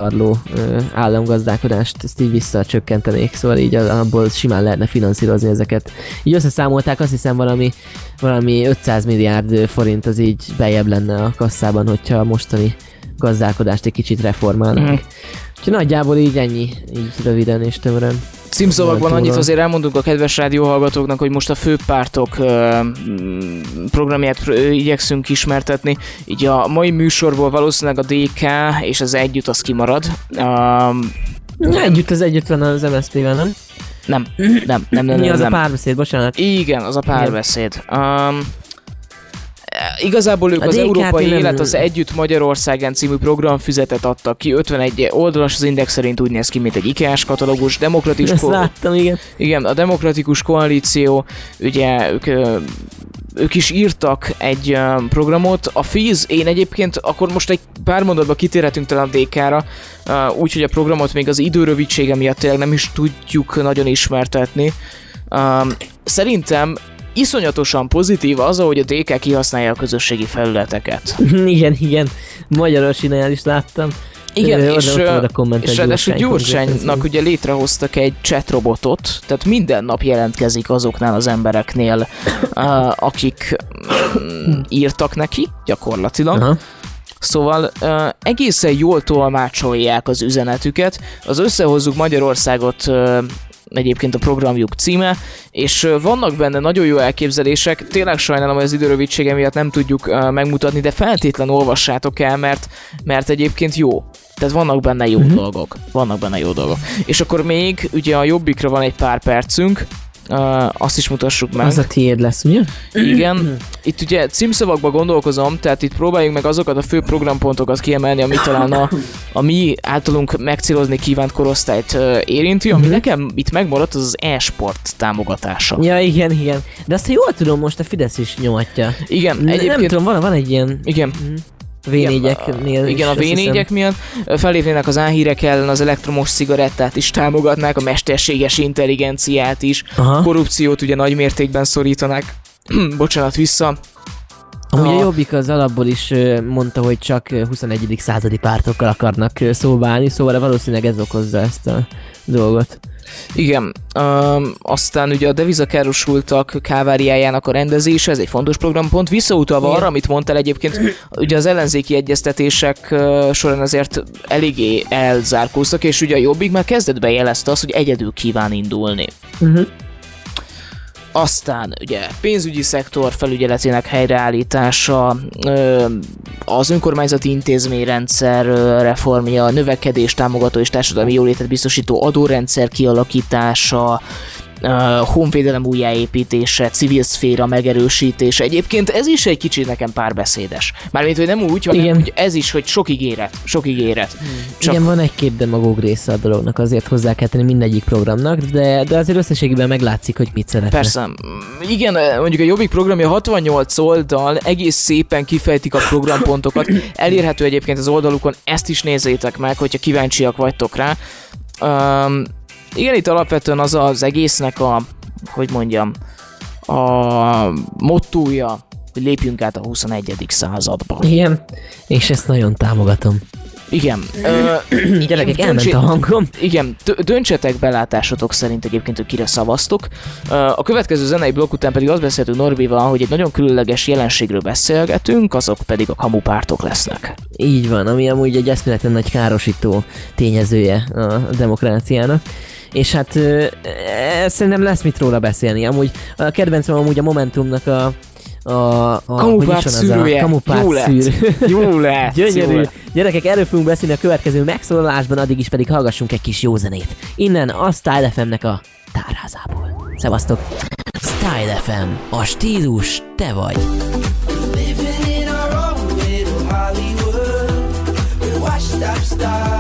államgazdálkodást ezt így visszacsökkentenék, szóval így abból simán lehetne finanszírozni ezeket. Így összeszámolták, azt hiszem valami, valami 500 milliárd forint az így bejebb lenne a kasszában, hogyha a mostani gazdálkodást egy kicsit reformálnak. Mm. Úgyhogy nagyjából így ennyi, így röviden és tömören. Címszavakban annyit azért elmondunk a kedves rádióhallgatóknak, hogy most a főpártok programját igyekszünk ismertetni. Így a mai műsorból valószínűleg a DK és az Együtt az kimarad. Um, Együtt az együtt van az MSZP-vel, nem? nem, nem, nem, nem, Mi az nem. a párbeszéd, bocsánat. Igen, az a párbeszéd. Um, Igazából ők A az DK-t Európai nem- Élet az Együtt Magyarországen című programfüzetet adtak ki, 51 oldalas, az index szerint úgy néz ki, mint egy IKEA-s katalógus, demokratikus, Ezt ko- láttam, igen. igen, a demokratikus koalíció, ugye ők, ők is írtak egy programot. A FIZ, én egyébként akkor most egy pár mondatban kitérhetünk talán a DK-ra, úgyhogy a programot még az időrövidsége miatt tényleg nem is tudjuk nagyon ismertetni. Szerintem iszonyatosan pozitív az, ahogy a DK kihasználja a közösségi felületeket. igen, igen. Magyarosinál is láttam. Igen, Ö, és, a és ráadásul Gyurcsány Gyurcsánynak ugye létrehoztak egy chatrobotot, tehát minden nap jelentkezik azoknál az embereknél, akik mm, írtak neki, gyakorlatilag. Aha. Szóval uh, egészen jól tolmácsolják az üzenetüket. Az Összehozzuk Magyarországot uh, egyébként a programjuk címe, és vannak benne nagyon jó elképzelések, tényleg sajnálom, hogy az időrövidsége miatt nem tudjuk megmutatni, de feltétlen olvassátok el, mert, mert egyébként jó. Tehát vannak benne jó uh-huh. dolgok. Vannak benne jó dolgok. És akkor még ugye a jobbikra van egy pár percünk, uh, azt is mutassuk meg. Az a tiéd lesz, ugye? Igen. Itt ugye címszavakba gondolkozom, tehát itt próbáljuk meg azokat a fő programpontokat kiemelni, ami talán a, a mi általunk megcélozni kívánt korosztályt ö, érinti, ami nekem itt megmaradt, az az e-sport támogatása. Ja, igen, igen. De azt, jól tudom, most a Fidesz is nyomatja. Igen, Egyébként... Nem tudom, van, van egy ilyen Igen, V4-eknél is, igen, a azt hiszem. V4-ek miatt felépnének az áhírek ellen, az elektromos cigarettát is támogatnák, a mesterséges intelligenciát is, Aha. korrupciót ugye nagy mértékben szorítanák. Bocsánat, vissza. Amúgy a Jobbik az alapból is mondta, hogy csak ö, 21. századi pártokkal akarnak szóba állni, szóval valószínűleg ez okozza ezt a dolgot. Igen, um, aztán ugye a devizakárosultak káváriájának a rendezése, ez egy fontos programpont. Visszautalva Igen. arra, amit mondtál egyébként, ugye az ellenzéki egyeztetések során azért eléggé elzárkóztak, és ugye a Jobbik már kezdett bejelezte azt, hogy egyedül kíván indulni. Uh-huh. Aztán ugye pénzügyi szektor felügyeletének helyreállítása, az önkormányzati intézményrendszer reformja, növekedés támogató és társadalmi jólétet biztosító adórendszer kialakítása, honvédelem újjáépítése, civil szféra megerősítése. Egyébként ez is egy kicsit nekem párbeszédes. Mármint, hogy nem úgy, hanem Igen. hogy ez is, hogy sok ígéret, sok ígéret. Csak Igen, van egy-két demagóg része a dolognak, azért hozzá kell tenni mindegyik programnak, de, de azért összességében meglátszik, hogy mit szeretne. Persze. Igen, mondjuk a Jobbik programja 68 oldal, egész szépen kifejtik a programpontokat. Elérhető egyébként az oldalukon, ezt is nézzétek meg, hogyha kíváncsiak vagytok rá. Um, igen, itt alapvetően az az egésznek a, hogy mondjam, a mottója, hogy lépjünk át a 21. századba. Igen, és ezt nagyon támogatom. Igen. Ö, Gyerekek, elment a hangom. Igen, dö- döntsetek belátásotok szerint egyébként, hogy kire szavaztok. A következő zenei blokk után pedig azt beszéltünk Norbival, hogy egy nagyon különleges jelenségről beszélgetünk, azok pedig a kamupártok lesznek. Így van, ami amúgy egy eszméleten nagy károsító tényezője a demokráciának. És hát ö, e, szerintem lesz mit róla beszélni. Amúgy a kedvencem amúgy a Momentumnak a a, a Kamupárt szűrője. A kamupárt Jó lett. szűrő. Jó jó Gyönyörű. lett. Gyerekek, erről fogunk beszélni a következő megszólalásban, addig is pedig hallgassunk egy kis jó zenét. Innen a Style FM-nek a tárházából. Szevasztok! Style FM. A stílus te vagy. Living in our own little Hollywood. Washed up stars,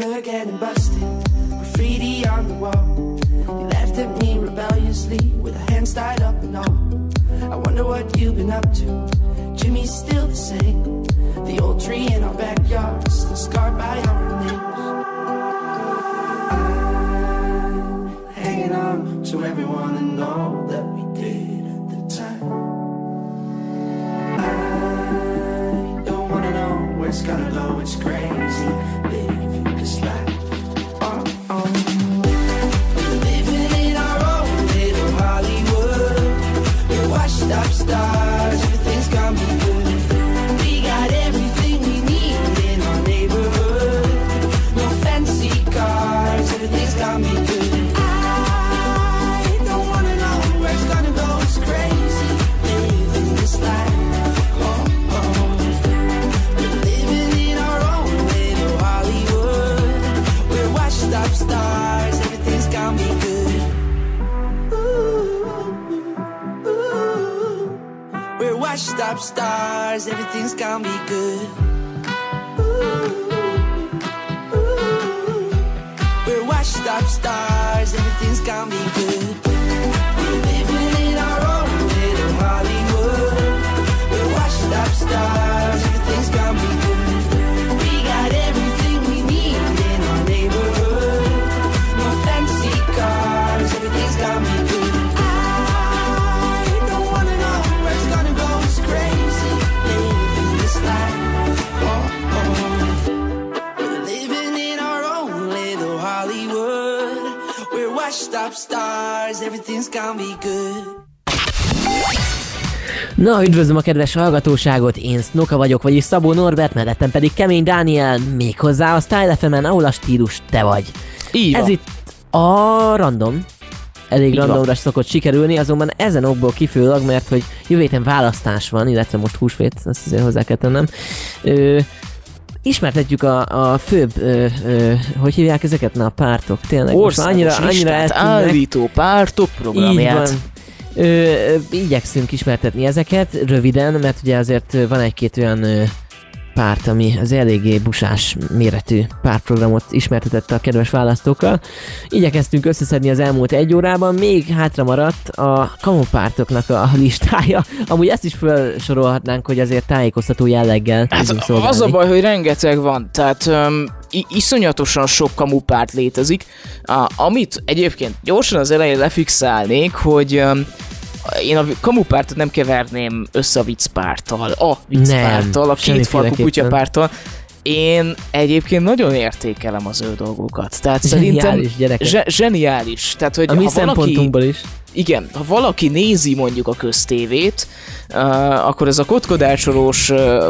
Remember getting busted, graffiti on the wall. You laughed at me rebelliously with our hands tied up and all. I wonder what you've been up to. Jimmy's still the same. The old tree in our backyard, still scarred by our names. I'm hanging on to everyone and all that we did at the time. I don't wanna know where it's gonna go. It's crazy Up stars. everything's gonna be good. We're washed up stars. Everything's got me good. We're living in our own little Hollywood. We're washed up stars. Na, üdvözlöm a kedves hallgatóságot, én Snoka vagyok, vagyis Szabó Norbert, mellettem pedig Kemény Dániel, méghozzá a Style FM-en, ahol a stílus te vagy. Így Ez itt a random. Elég randomra szokott sikerülni, azonban ezen okból kifőleg, mert hogy jövő héten választás van, illetve most húsvét, ezt azért hozzá kell tennem. Ö, ismertetjük a, a főbb, ö, ö, hogy hívják ezeket? Na, a pártok, tényleg. Országos annyira, annyira állító pártok Így programját. van. Ö, ö, igyekszünk ismertetni ezeket röviden, mert ugye azért van egy-két olyan ö, párt, ami az eléggé busás méretű pártprogramot ismertetett a kedves választókkal. Igyekeztünk összeszedni az elmúlt egy órában, még hátra maradt a kamupártoknak a listája. Amúgy ezt is felsorolhatnánk, hogy azért tájékoztató jelleggel Hát az a baj, hogy rengeteg van, tehát um, iszonyatosan sok kamupárt létezik, uh, amit egyébként gyorsan az elején lefixálnék, hogy um, én a kamupártot nem keverném össze a viccpárttal, a viccpárttal, a két farkú kutyapárttal. Én egyébként nagyon értékelem az ő dolgokat. Tehát szerintem Zseniális gyerekek. zse- zseniális. Tehát, hogy A mi ha valaki, szempontunkból is. igen, ha valaki nézi mondjuk a köztévét, uh, akkor ez a kotkodácsolós uh,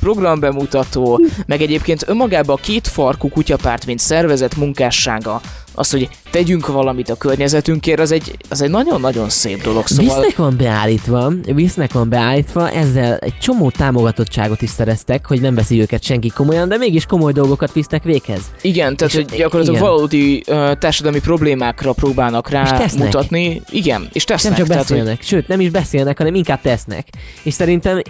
programbemutató, meg egyébként önmagában a két farkú kutyapárt, mint szervezet munkássága, az, hogy tegyünk valamit a környezetünkért, az egy, az egy nagyon-nagyon szép dolog. Szóval Visznek van beállítva, Visznek van beállítva, ezzel egy csomó támogatottságot is szereztek, hogy nem veszi őket senki komolyan, de mégis komoly dolgokat visznek véghez. igen, tehát és- hogy gyakorlatilag igen. valódi uh, társadalmi problémákra próbálnak rá mutatni. Igen, és tesznek. nem csak tehát, hogy- beszélnek, sőt, nem is beszélnek, hanem inkább tesznek. És szerintem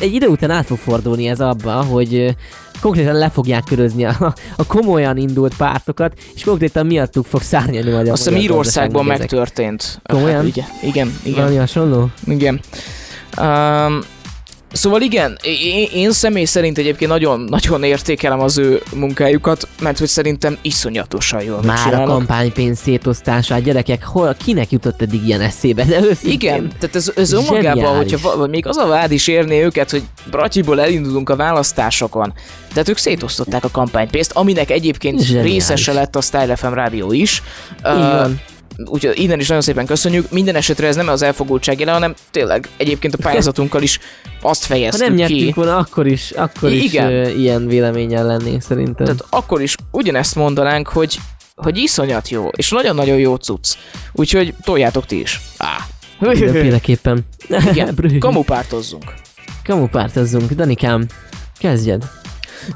egy idő után át fog fordulni ez abba, hogy konkrétan le fogják körözni a, a komolyan indult pártokat, és konkrétan miattuk fog szárnyalni majd a Azt hiszem Írországban megtörtént. Komolyan? Hát, igen, igen, igen. Valami hasonló? Igen. Um, szóval igen, én, én személy szerint egyébként nagyon, nagyon értékelem az ő munkájukat, mert hogy szerintem iszonyatosan jól Már a megcsinálnak. kampánypénz szétosztását, gyerekek, hol, kinek jutott eddig ilyen eszébe? De őszintén. Igen, tehát ez, ez önmagában, hogyha még az a vád is érné őket, hogy Bratyiból elindulunk a választásokon, tehát ők szétosztották a kampánypénzt, aminek egyébként Zseniális. részese lett a Style FM rádió is. Ö, van. Úgyhogy innen is nagyon szépen köszönjük. Minden esetre ez nem az elfogultság jele, hanem tényleg egyébként a pályázatunkkal is azt Ha fejeztük nem ki. nyertünk volna, akkor is, akkor is Igen. ö, ilyen véleménnyel lennénk szerintem. Tehát akkor is ugyanezt mondanánk, hogy, hogy iszonyat jó, és nagyon-nagyon jó cucc. Úgyhogy toljátok ti is. Á. Mindenféleképpen. Igen, kamupártozzunk. Kamupártozzunk. Danikám, kezdjed.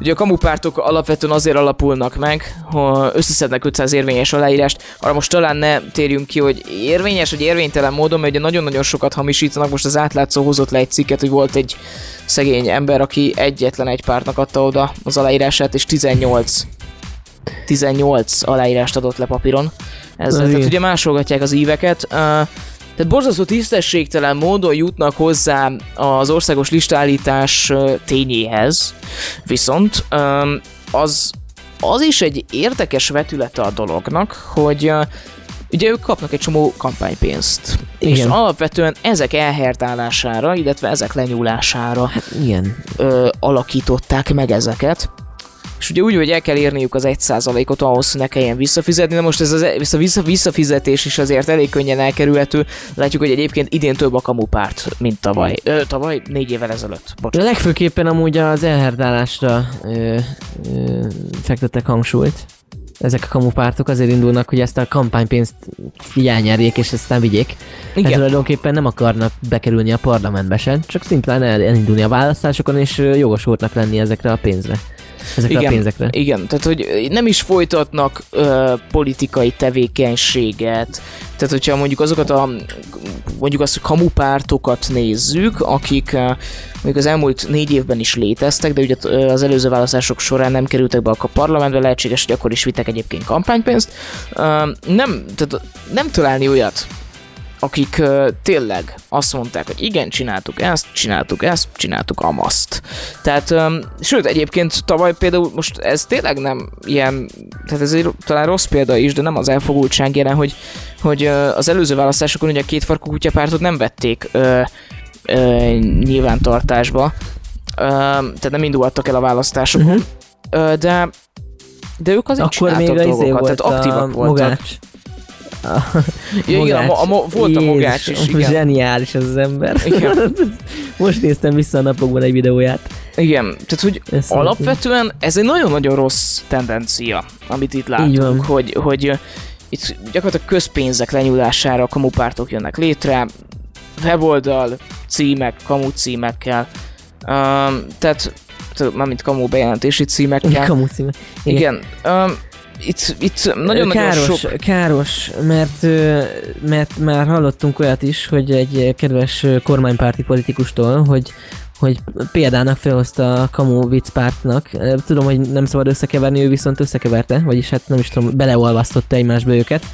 Ugye a kamupártok alapvetően azért alapulnak meg, ha összeszednek 500 érvényes aláírást, arra most talán ne térjünk ki, hogy érvényes vagy érvénytelen módon, mert ugye nagyon-nagyon sokat hamisítanak, most az átlátszó hozott le egy cikket, hogy volt egy szegény ember, aki egyetlen egy pártnak adta oda az aláírását, és 18 18 aláírást adott le papíron. Ezzel, tehát ugye másolgatják az íveket. Uh, tehát borzasztó tisztességtelen módon jutnak hozzá az országos listállítás tényéhez, viszont az, az is egy érdekes vetülete a dolognak, hogy ugye ők kapnak egy csomó kampánypénzt. És Igen. alapvetően ezek elhertálására, illetve ezek lenyúlására Hát igen. ö, alakították meg ezeket. És ugye úgy, hogy el kell érniük az 1%-ot ahhoz, hogy ne kelljen visszafizetni, de most ez az ez a vissza, visszafizetés is azért elég könnyen elkerülhető. Látjuk, hogy egyébként idén több a kamupárt, mint tavaly. Ö, tavaly, négy évvel ezelőtt. Bocsánat. legfőképpen amúgy az elherdálásra ö, ö, fektettek hangsúlyt. Ezek a kamupártok azért indulnak, hogy ezt a kampánypénzt elnyerjék és aztán vigyék. Igen. Igen. tulajdonképpen nem akarnak bekerülni a parlamentbe sem, csak szimplán el, elindulni a választásokon és jogosultnak lenni ezekre a pénzre. Ezekre a Igen. pénzekre. Igen, tehát hogy nem is folytatnak ö, politikai tevékenységet, tehát hogyha mondjuk azokat a mondjuk azt a kamupártokat nézzük, akik mondjuk az elmúlt négy évben is léteztek, de ugye az előző választások során nem kerültek be a parlamentbe, lehetséges, hogy akkor is vittek egyébként kampánypénzt. Ö, nem, tehát nem találni olyat, akik uh, tényleg azt mondták, hogy igen, csináltuk ezt, csináltuk ezt, csináltuk amaszt. Tehát, um, sőt, egyébként tavaly például most ez tényleg nem ilyen, tehát ez egy talán rossz példa is, de nem az elfogultság jelen, hogy, hogy uh, az előző választásokon ugye a két farkú kutyapártot nem vették uh, uh, nyilvántartásba, uh, tehát nem indultak el a választásokon, Mhm. uh, de de ők azért Akkor még a izé dolgokat, volt tehát aktívak a voltak. Mogács. Ja, igen, a, a, mo- volt a mogács is, igen. Zseniális ez az ember. Igen. Most néztem vissza a napokban egy videóját. Igen, tehát hogy Ez alapvetően ez egy nagyon-nagyon rossz tendencia, amit itt látunk, hogy, hogy itt gyakorlatilag közpénzek lenyúlására kamupártok jönnek létre, weboldal, címek, kamu címekkel, um, tehát, tehát mármint kamu bejelentési címekkel. Kamu címe. Igen. Um, itt, itt nagyon-nagyon káros, sok... káros, mert, mert már hallottunk olyat is, hogy egy kedves kormánypárti politikustól, hogy hogy példának felhozta a Kamu viccpártnak. Tudom, hogy nem szabad összekeverni, ő viszont összekeverte, vagyis hát nem is tudom, beleolvasztotta egymásba őket,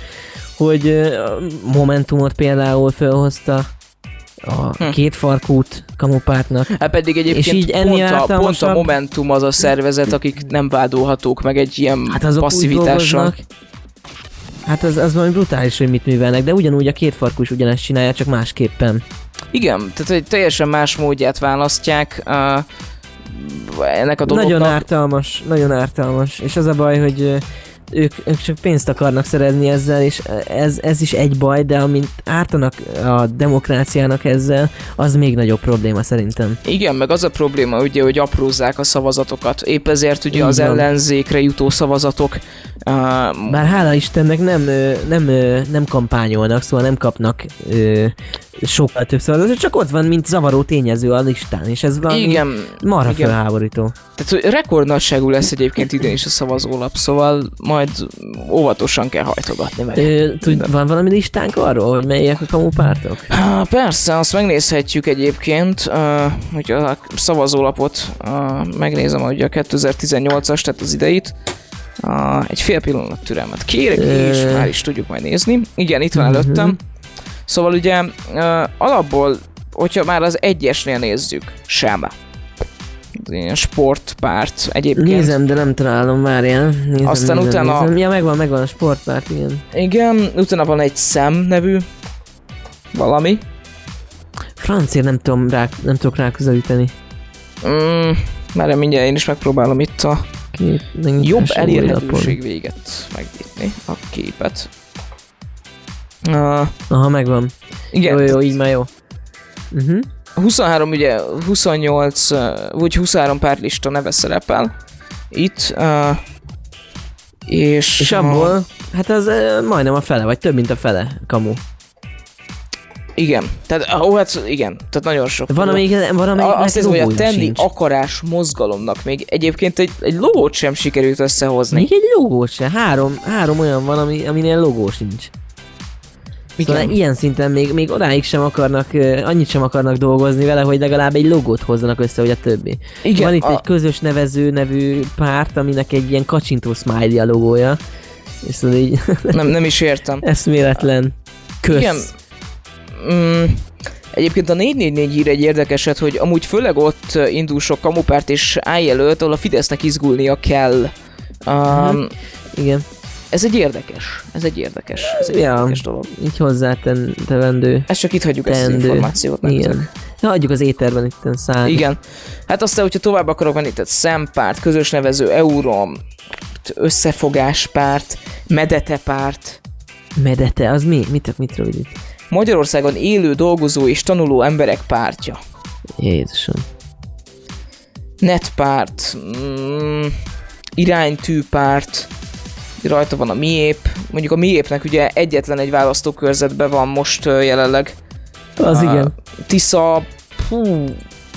hogy Momentumot például felhozta a Hm. két farkút kamupártnak. Hát pedig egyébként És így pont, a, pont a Momentum az a szervezet, akik nem vádolhatók meg egy ilyen Hát azok passzivitással. Hát az, az valami brutális, hogy mit művelnek, de ugyanúgy a két farkú is ugyanezt csinálja, csak másképpen. Igen, tehát egy teljesen más módját választják uh, ennek a dolognak. Nagyon ártalmas, nagyon ártalmas. És az a baj, hogy ők, ők csak pénzt akarnak szerezni ezzel, és ez, ez is egy baj, de amint ártanak a demokráciának ezzel, az még nagyobb probléma szerintem. Igen, meg az a probléma ugye, hogy aprózzák a szavazatokat. Épp ezért ugye Így az ellenzékre jutó szavazatok uh, Bár hála Istennek nem, nem, nem kampányolnak, szóval nem kapnak ö, sokkal több szavazatot, csak ott van, mint zavaró tényező a listán, és ez valami igen, marha igen. felháborító. tehát hogy rekordnagyságú lesz egyébként idén is a szavazólap, szóval majd óvatosan kell hajtogatni meg. Ö, tud, van valami listánk arról, hogy melyek a kamupártok? Há, Persze, azt megnézhetjük egyébként, hogy a szavazólapot megnézem, hogy a 2018-as, tehát az ideit. Egy fél pillanat türelmet kérek, Ö. és már is tudjuk majd nézni. Igen, itt van Mhm. előttem. Szóval ugye uh, alapból, hogyha már az egyesnél nézzük, sem. Ilyen sportpárt egyébként. Nézem, de nem találom, várjál. Nézem, Aztán nézem, utána- Nézem. Ja, megvan, megvan a sportpárt, igen. Igen, utána van egy szem nevű valami. Francia nem tudom rá, nem tudok rá közelíteni. Mm, már mindjárt én is megpróbálom itt a Két, jobb elérhetőség véget megnyitni a képet. Uh, Aha, megvan. igen, Jó, jó, így már jó. Uh-huh. 23 ugye 28, uh, vagy 23 pártlista neve szerepel itt, uh, és, És abból, hát az uh, majdnem a fele, vagy több, mint a fele kamu. igen, tehát, ó, hát igen, tehát nagyon sok. Van, amelyik, van, amelyik A- azt hiszem, hogy a tenni sincs. akarás mozgalomnak még egyébként egy, egy logót sem sikerült összehozni. Még egy logó se. Három, három olyan van, ami, aminél logó sincs. Szóval Igen. ilyen szinten még, még odáig sem akarnak, annyit sem akarnak dolgozni vele, hogy legalább egy logót hozzanak össze, hogy a többi. Igen, Van itt a- egy közös nevező nevű párt, aminek egy ilyen kacsintó smiley a logója. És szóval így Nem, nem is értem. eszméletlen. Kösz. Igen. Mm, egyébként a 444 ír egy érdekeset, hogy amúgy főleg ott indul sok kamupárt és álljelölt, ahol a Fidesznek izgulnia kell. Um. Igen. Ez egy érdekes, ez egy érdekes, ez egy Ja. érdekes dolog. Így hozzátevendő. Ezt csak itt hagyjuk ezt az információt. Igen. Ja, hagyjuk az éterben itt szállni. Igen. Hát aztán, hogyha tovább akarok menni, tehát szempárt, közös nevező, eurom, összefogáspárt, medetepárt, Medete, az mi? Mit, mit rövidít? Magyarországon élő, dolgozó és tanuló emberek pártja. Jézusom. netpárt, mm, iránytűpárt, rajta van a miép, mondjuk a miépnek ugye egyetlen egy választókörzetben van most jelenleg. Az A igen. Tisza, hú,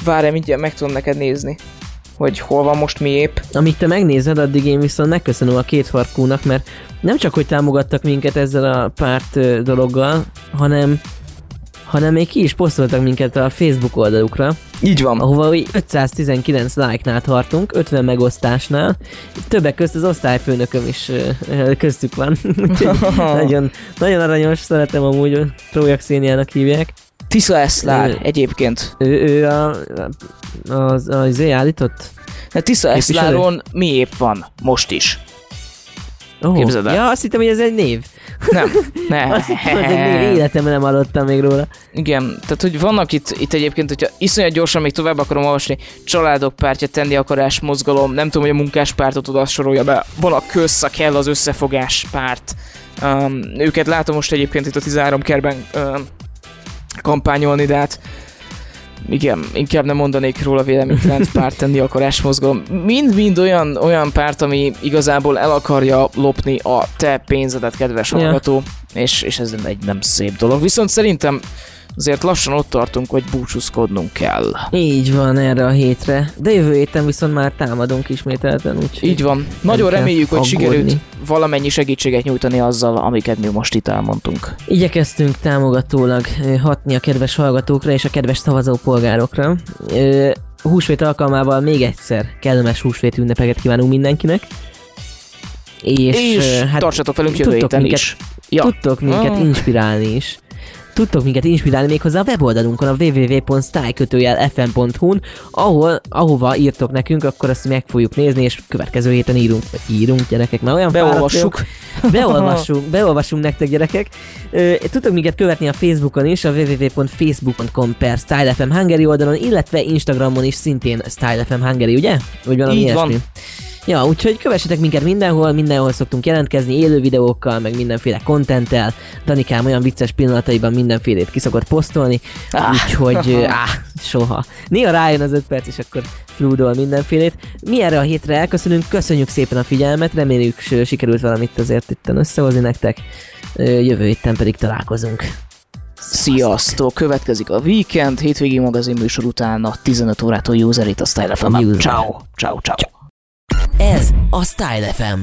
várj, mindjárt meg tudom neked nézni, hogy hol van most miép. Amíg te megnézed, addig én viszont megköszönöm a két farkúnak, mert nem csak, hogy támogattak minket ezzel a párt dologgal, hanem hanem még ki is posztoltak minket a Facebook oldalukra, Így van. ahova úgy 519 like-nál tartunk, 50 megosztásnál. Többek közt az osztályfőnököm is köztük van. Nagyon, nagyon aranyos, szeretem amúgy, Trójak Széniának hívják. Tisza Eszlár Ö. egyébként. Ő, ő a, az, az állított? Hát Tisza? Eszláron miép van most is. Oh. Képzeld el. Ja, azt hittem, hogy ez egy név. Nem, ne. Azt egy név, életemben nem hallottam még róla. Igen, tehát hogy vannak itt, itt egyébként, hogyha iszonyat gyorsan még tovább akarom olvasni, családok pártja, tenni akarás mozgalom, nem tudom, hogy a munkáspártot oda sorolja be, van a köz, a kell az összefogás párt, Um, őket látom most egyébként itt a 13 kerben um, kampányolni, de hát igen, inkább nem mondanék róla véleménytelen párt tenni akarás mozgalom. Mind-mind olyan, olyan párt, ami igazából el akarja lopni a te pénzedet, kedves hallgató, és, és ez egy nem szép dolog. Viszont szerintem azért lassan ott tartunk, hogy búcsúzkodnunk kell. Így van erre a hétre. De jövő héten viszont már támadunk ismételten, úgyhogy... Így van. Nagyon reméljük, hogy aggódni. sikerült valamennyi segítséget nyújtani azzal, amiket mi most itt elmondtunk. Igyekeztünk támogatólag hatni a kedves hallgatókra és a kedves szavazópolgárokra. Húsvét alkalmával még egyszer kellemes húsvét ünnepeket kívánunk mindenkinek. És, És hát tartsatok velünk jövő héten minket- is. Ja. Tudtok minket Ah. inspirálni is. Tudtok minket inspirálni méghozzá a weboldalunkon, a www.stylekötőjel.fm.hu-n, ahol, ahova írtok nekünk, akkor azt meg fogjuk nézni, és következő héten írunk, írunk gyerekek, mert olyan Beolvassuk. Beolvassunk, beolvassunk nektek gyerekek. Tudtok minket követni a Facebookon is, a www.facebook.com per StyleFM Hungary oldalon, illetve Instagramon is szintén StyleFM Hungary, ugye? Vagy valami Így ilyesmi. Ja, úgyhogy kövessetek minket mindenhol, mindenhol szoktunk jelentkezni, élő videókkal, meg mindenféle kontenttel. Danikám olyan vicces pillanataiban mindenfélét kiszokott posztolni, Ah. úgyhogy áh, soha. Néha rájön az öt perc, és akkor flúdol mindenfélét. Mi erre a hétre elköszönünk, köszönjük szépen a figyelmet, reméljük sikerült valamit azért itt összehozni nektek. Jövő héten pedig találkozunk. Sziasztok! Következik a Weekend, hétvégi magazin műsor után a 15 órától User a Style fm. Ciao, ciao, ciao. Ez a Style FM.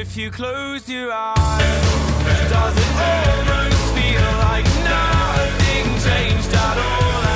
If you close your eyes, does it almost feel like nothing changed at all?